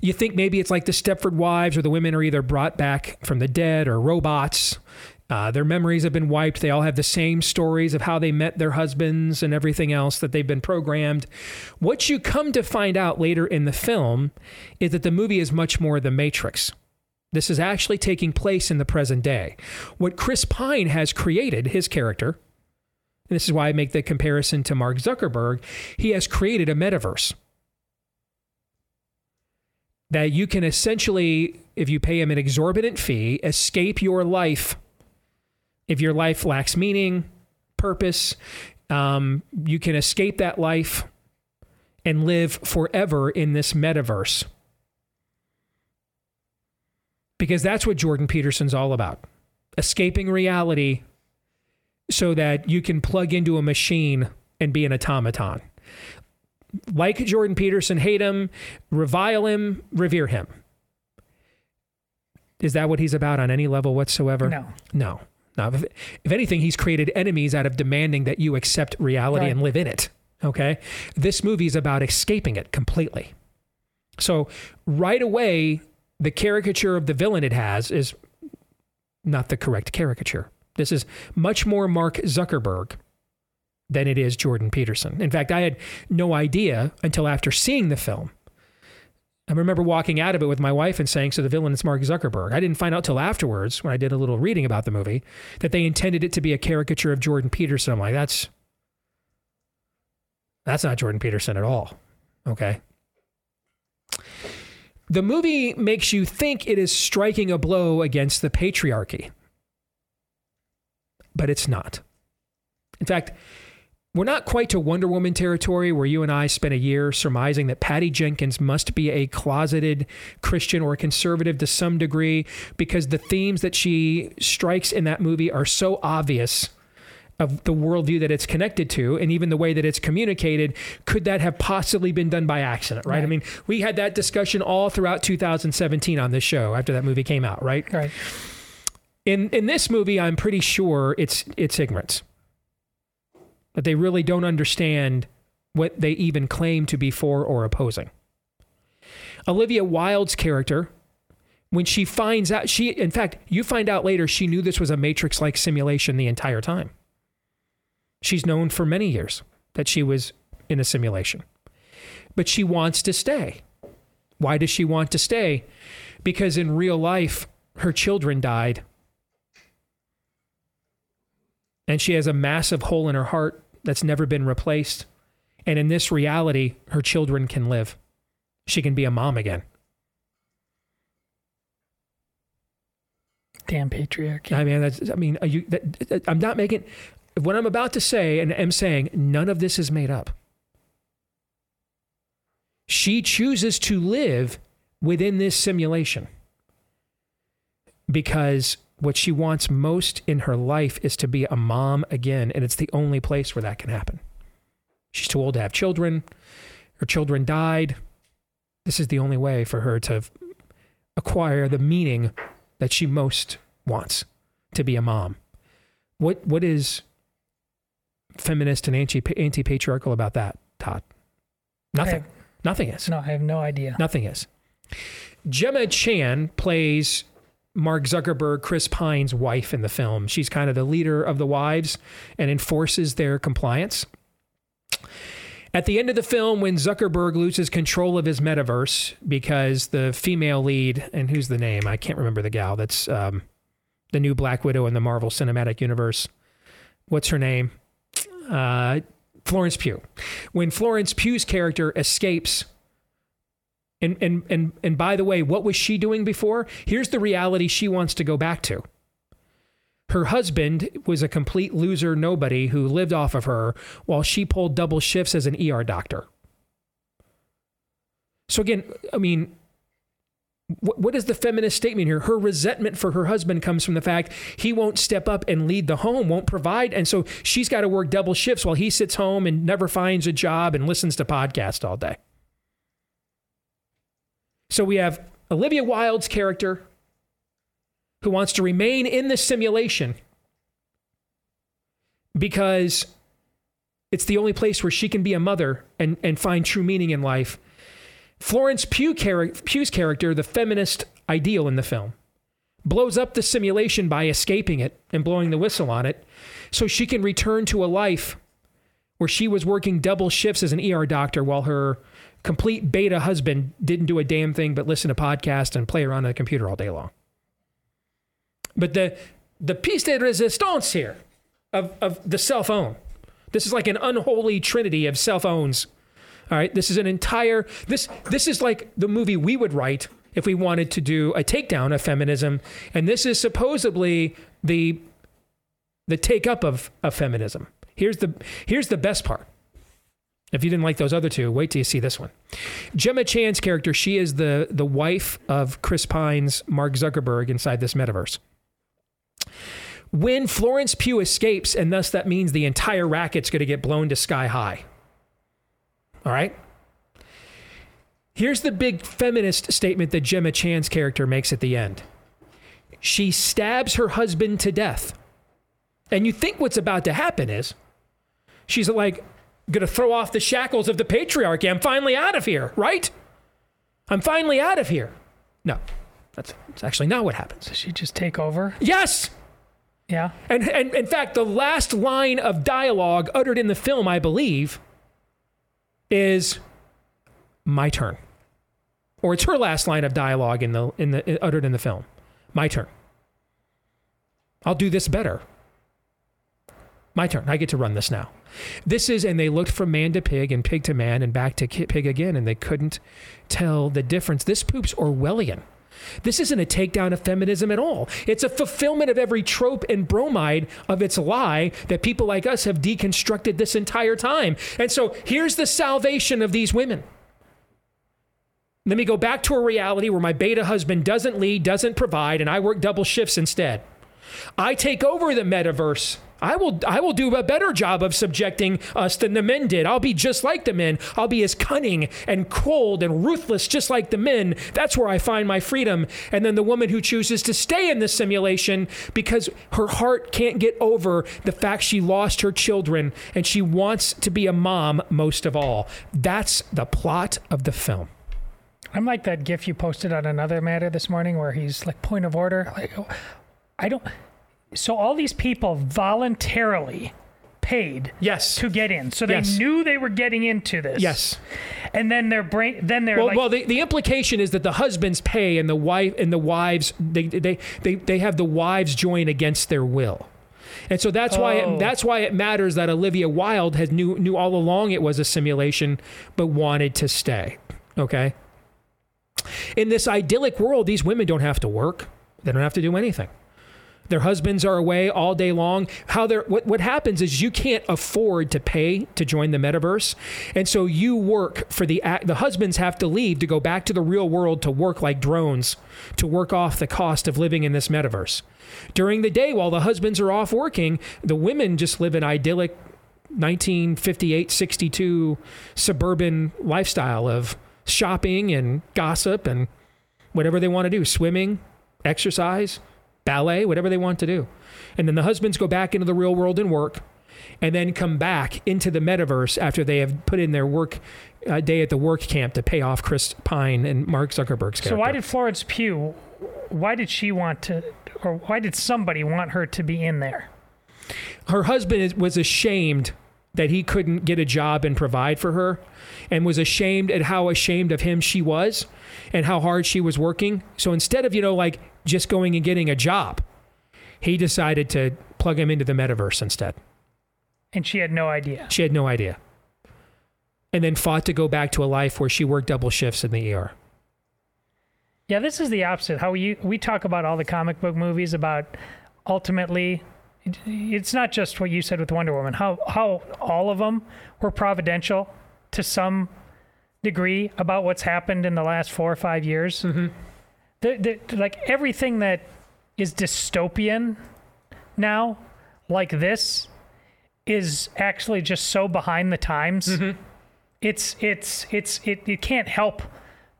You think maybe it's like the Stepford Wives, where the women are either brought back from the dead or robots. Uh, their memories have been wiped. They all have the same stories of how they met their husbands and everything else that they've been programmed. What you come to find out later in the film is that the movie is much more The Matrix. This is actually taking place in the present day. What Chris Pine has created, his character, and this is why I make the comparison to Mark Zuckerberg, he has created a metaverse that you can essentially, if you pay him an exorbitant fee, escape your life if your life lacks meaning, purpose, um, you can escape that life and live forever in this metaverse. Because that's what Jordan Peterson's all about escaping reality so that you can plug into a machine and be an automaton. Like Jordan Peterson, hate him, revile him, revere him. Is that what he's about on any level whatsoever? No. No. Now, if, if anything, he's created enemies out of demanding that you accept reality Right. and live in it. Okay. This movie is about escaping it completely. So, right away, the caricature of the villain it has is not the correct caricature. This is much more Mark Zuckerberg than it is Jordan Peterson. In fact, I had no idea until after seeing the film. I remember walking out of it with my wife and saying, So the villain is Mark Zuckerberg. I didn't find out till afterwards when I did a little reading about the movie that they intended it to be a caricature of Jordan Peterson. I'm like, That's that's not Jordan Peterson at all. Okay. The movie makes you think it is striking a blow against the patriarchy, but it's not. In fact, we're not quite to Wonder Woman territory where you and I spent a year surmising that Patty Jenkins must be a closeted Christian or conservative to some degree because the themes that she strikes in that movie are so obvious of the worldview that it's connected to and even the way that it's communicated. Could that have possibly been done by accident right, i mean we had that discussion all throughout 2017 on this show after that movie came out right? Right in in this movie i'm pretty sure it's it's ignorance. That they really don't understand what they even claim to be for or opposing. Olivia wilde's character when she finds out she in fact you find out later she knew this was a matrix like simulation the entire time. She's known for many years that she was in a simulation. But she wants to stay. Why does she want to stay? Because in real life her children died and she has a massive hole in her heart that's never been replaced and in this reality her children can live she can be a mom again Damn patriarchy. I mean, that's, I mean, are you, that, that- I'm not making what I'm about to say, and am saying none of this is made up. She chooses to live within this simulation because what she wants most in her life is to be a mom again, and it's the only place where that can happen. She's too old to have children. Her children died. This is the only way for her to acquire the meaning that she most wants to be a mom. What what is feminist and anti anti patriarchal about that, Todd? Nothing. I- Nothing is. No, I have no idea. Nothing is. Gemma Chan plays Mark Zuckerberg, Chris Pine's wife in the film. She's kind of the leader of the wives and enforces their compliance. At the end of the film, when Zuckerberg loses control of his metaverse because the female lead, and who's the name? I can't remember the gal that's um, the new Black Widow in the Marvel Cinematic Universe. What's her name? Uh, Florence Pugh. When Florence Pugh's character escapes and, and and and by the way, what was she doing before? Here's the reality she wants to go back to. Her husband was a complete loser nobody who lived off of her while she pulled double shifts as an ER doctor. So again, I mean, what, what is the feminist statement here? Her resentment for her husband comes from the fact he won't step up and lead the home, won't provide. And so she's got to work double shifts while he sits home and never finds a job and listens to podcasts all day. So we have Olivia Wilde's character who wants to remain in this simulation because it's the only place where she can be a mother and, and find true meaning in life. Florence Pugh char- Pugh's character, the feminist ideal in the film, blows up the simulation by escaping it and blowing the whistle on it so she can return to a life where she was working double shifts as an ER doctor while her complete beta husband didn't do a damn thing but listen to podcasts and play around on the computer all day long. But the the piece de resistance here of, of the cell phone, this is like an unholy trinity of cell phones. All right, this is an entire this this is like the movie we would write if we wanted to do a takedown of feminism, and this is supposedly the the take up of, of feminism. Here's the here's the best part. If you didn't like those other two, wait till you see this one. Gemma Chan's character, she is the the wife of Chris Pine's Mark Zuckerberg inside this metaverse. When Florence Pugh escapes, and thus that means the entire racket's going to get blown to sky high. All right? Here's the big feminist statement that Gemma Chan's character makes at the end. She stabs her husband to death. And you think what's about to happen is she's like, gonna throw off the shackles of the patriarchy. I'm finally out of here, right? I'm finally out of here. No, that's, that's actually not what happens. Does she just take over? Yes. Yeah. And, and in fact, the last line of dialogue uttered in the film, I believe, is my turn. Or it's her last line of dialogue in the, in the uttered in the film. My turn. I'll do this better. My turn. I get to run this now. This is, and they looked from man to pig and pig to man and back to pig again, and they couldn't tell the difference. This poop's Orwellian. This isn't a takedown of feminism at all. It's a fulfillment of every trope and bromide of its lie that people like us have deconstructed this entire time. And so here's the salvation of these women. Let me go back to a reality where my beta husband doesn't lead, doesn't provide, and I work double shifts instead. I take over the metaverse I will I will do a better job of subjecting us than the men did. I'll be just like the men. I'll be as cunning and cold and ruthless just like the men. That's where I find my freedom. And then the woman who chooses to stay in the simulation because her heart can't get over the fact she lost her children and she wants to be a mom most of all. That's the plot of the film. I'm like that gif you posted on another matter this morning where he's like point of order. Like I don't so all these people voluntarily paid yes to get in. So they Yes. knew they were getting into this. Yes. And then their brain then they're well, like well, the, the implication is that the husbands pay and the wife and the wives they they they, they have the wives join against their will. And so that's why Oh. it, that's why it matters that Olivia Wilde had knew knew all along it was a simulation, but wanted to stay. Okay. In this idyllic world, these women don't have to work. They don't have to do anything. Their husbands are away all day long. How they're what, what happens is you can't afford to pay to join the metaverse. And so you work for the the husbands have to leave to go back to the real world to work like drones to work off the cost of living in this metaverse. During the day while the husbands are off working, the women just live an idyllic 1958 62 suburban lifestyle of shopping and gossip and whatever they want to do swimming, exercise, ballet, whatever they want to do. And then the husbands go back into the real world and work and then come back into the metaverse after they have put in their work uh, day at the work camp to pay off Chris Pine and Mark Zuckerberg's character. So why did Florence Pugh why did she want to or why did somebody want her to be in there? her husband is- was ashamed that he couldn't get a job and provide for her and was ashamed at how ashamed of him she was and how hard she was working so instead of you know like just going and getting a job he decided to plug him into the metaverse instead And she had no idea. she had no idea and then fought to go back to a life where she worked double shifts in the ER Yeah, this is the opposite. How we we talk about all the comic book movies about ultimately it's not just what you said with Wonder Woman. How how all of them were providential to some degree about what's happened in the last four or five years. Mm-hmm. The, the, like everything that is dystopian now, like this, is actually just so behind the times. It's it's it's it, it can't help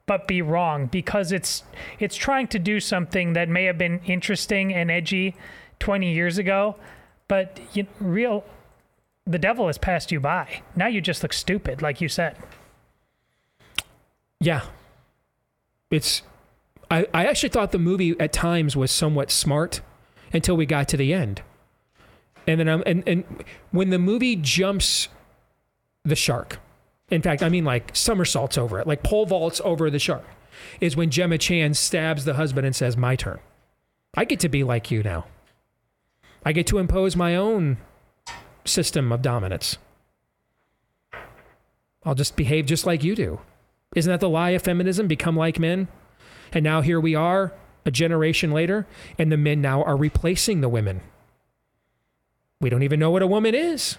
but be wrong because it's it's trying to do something that may have been interesting and edgy 20 years ago, but you know, real the devil has passed you by. Now you just look stupid, like you said. Yeah. It's I, I actually thought the movie at times was somewhat smart until we got to the end. And then um, and, and when the movie jumps the shark, in fact, I mean like somersaults over it, like pole vaults over the shark, is when Gemma Chan stabs the husband and says, My turn. I get to be like you now. I get to impose my own system of dominance. I'll just behave just like you do. Isn't that the lie of feminism? Become like men? And now here we are, a generation later, and the men now are replacing the women. We don't even know what a woman is.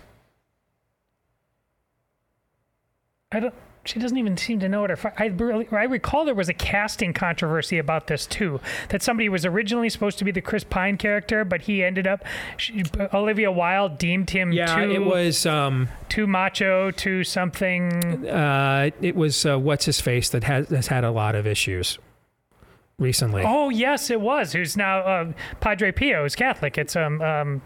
I don't. She doesn't even seem to know what her. fi- I really, I recall there was a casting controversy about this too. That somebody was originally supposed to be the Chris Pine character, but he ended up. She, Olivia Wilde deemed him Yeah, too. it was um, too macho, too something. uh, it was uh, what's his face that has, has had a lot of issues recently. Oh yes, it was. Who's now uh, Padre Pio is Catholic. It's um um.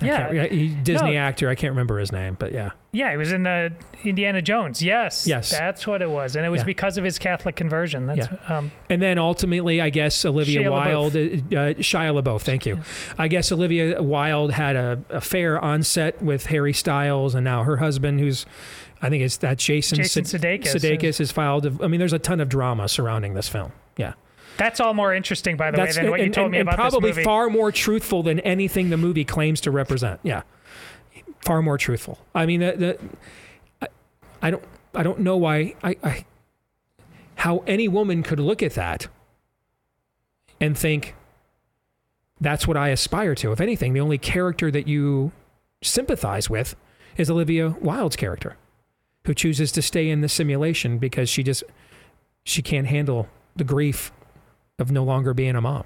Yeah, yeah, he, Disney No, actor. I can't remember his name, but yeah. Yeah, he was in the Indiana Jones. Yes, Yes. that's what it was, and it was Yeah. because of his Catholic conversion. That's um, And then ultimately, I guess Olivia Shia Wilde, uh, uh, Shia LaBeouf, thank you. I guess Olivia Wilde had a affair on set with Harry Styles, and now her husband, who's I think it's that Jason, Jason Sud- Sudeikis. Sudeikis has filed. I mean, there's a ton of drama surrounding this film. Yeah, that's all more interesting, by the way, than what you and- told and- me and about probably this movie. far more truthful than anything the movie claims to represent. Yeah, far more truthful. I mean, the, the I, I don't I don't know why I, I how any woman could look at that and think that's what I aspire to. If anything, the only character that you sympathize with is Olivia Wilde's character, who chooses to stay in the simulation because she just she can't handle the grief of no longer being a mom.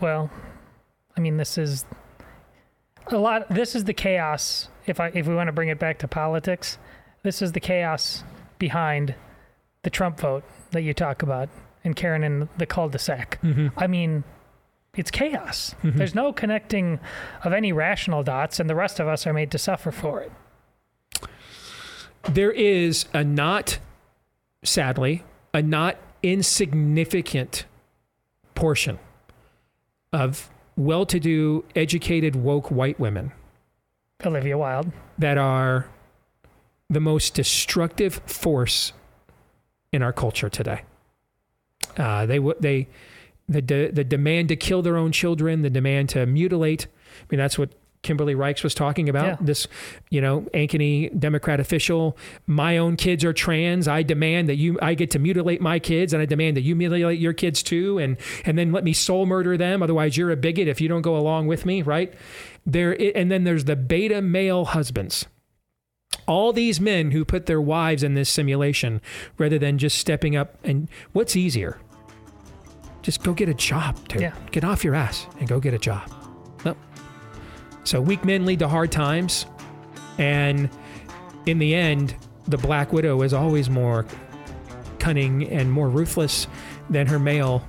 well, I mean, this is a lot. This is the chaos. If I if we want to bring it back to politics, this is the chaos behind the Trump vote that you talk about, and Karen in the cul-de-sac. Mhm. I mean, it's chaos. Mhm. There's no connecting of any rational dots, and the rest of us are made to suffer for it. There is a not, sadly, a not insignificant portion of well to do, educated, woke white women Olivia Wilde. that are the most destructive force in our culture today. Uh, they they the de- the demand to kill their own children, the demand to mutilate. I mean, that's what Kimberly Reicks was talking about. Yeah. This, you know, Ankeny Democrat official. My own kids are trans. I demand that you. I get to mutilate my kids, and I demand that you mutilate your kids too, and and then let me soul murder them. Otherwise, you're a bigot if you don't go along with me, right? There, and then there's the beta male husbands all these men who put their wives in this simulation rather than just stepping up and what's easier just go get a job dude Yeah. get off your ass and go get a job so weak men lead to hard times and in the end the black widow is always more cunning and more ruthless than her male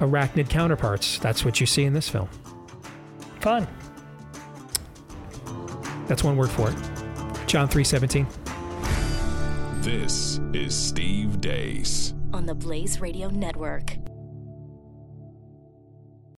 arachnid counterparts that's what you see in this film Fun. that's one word for it john 317 This is Steve Deace. on the Blaze Radio Network.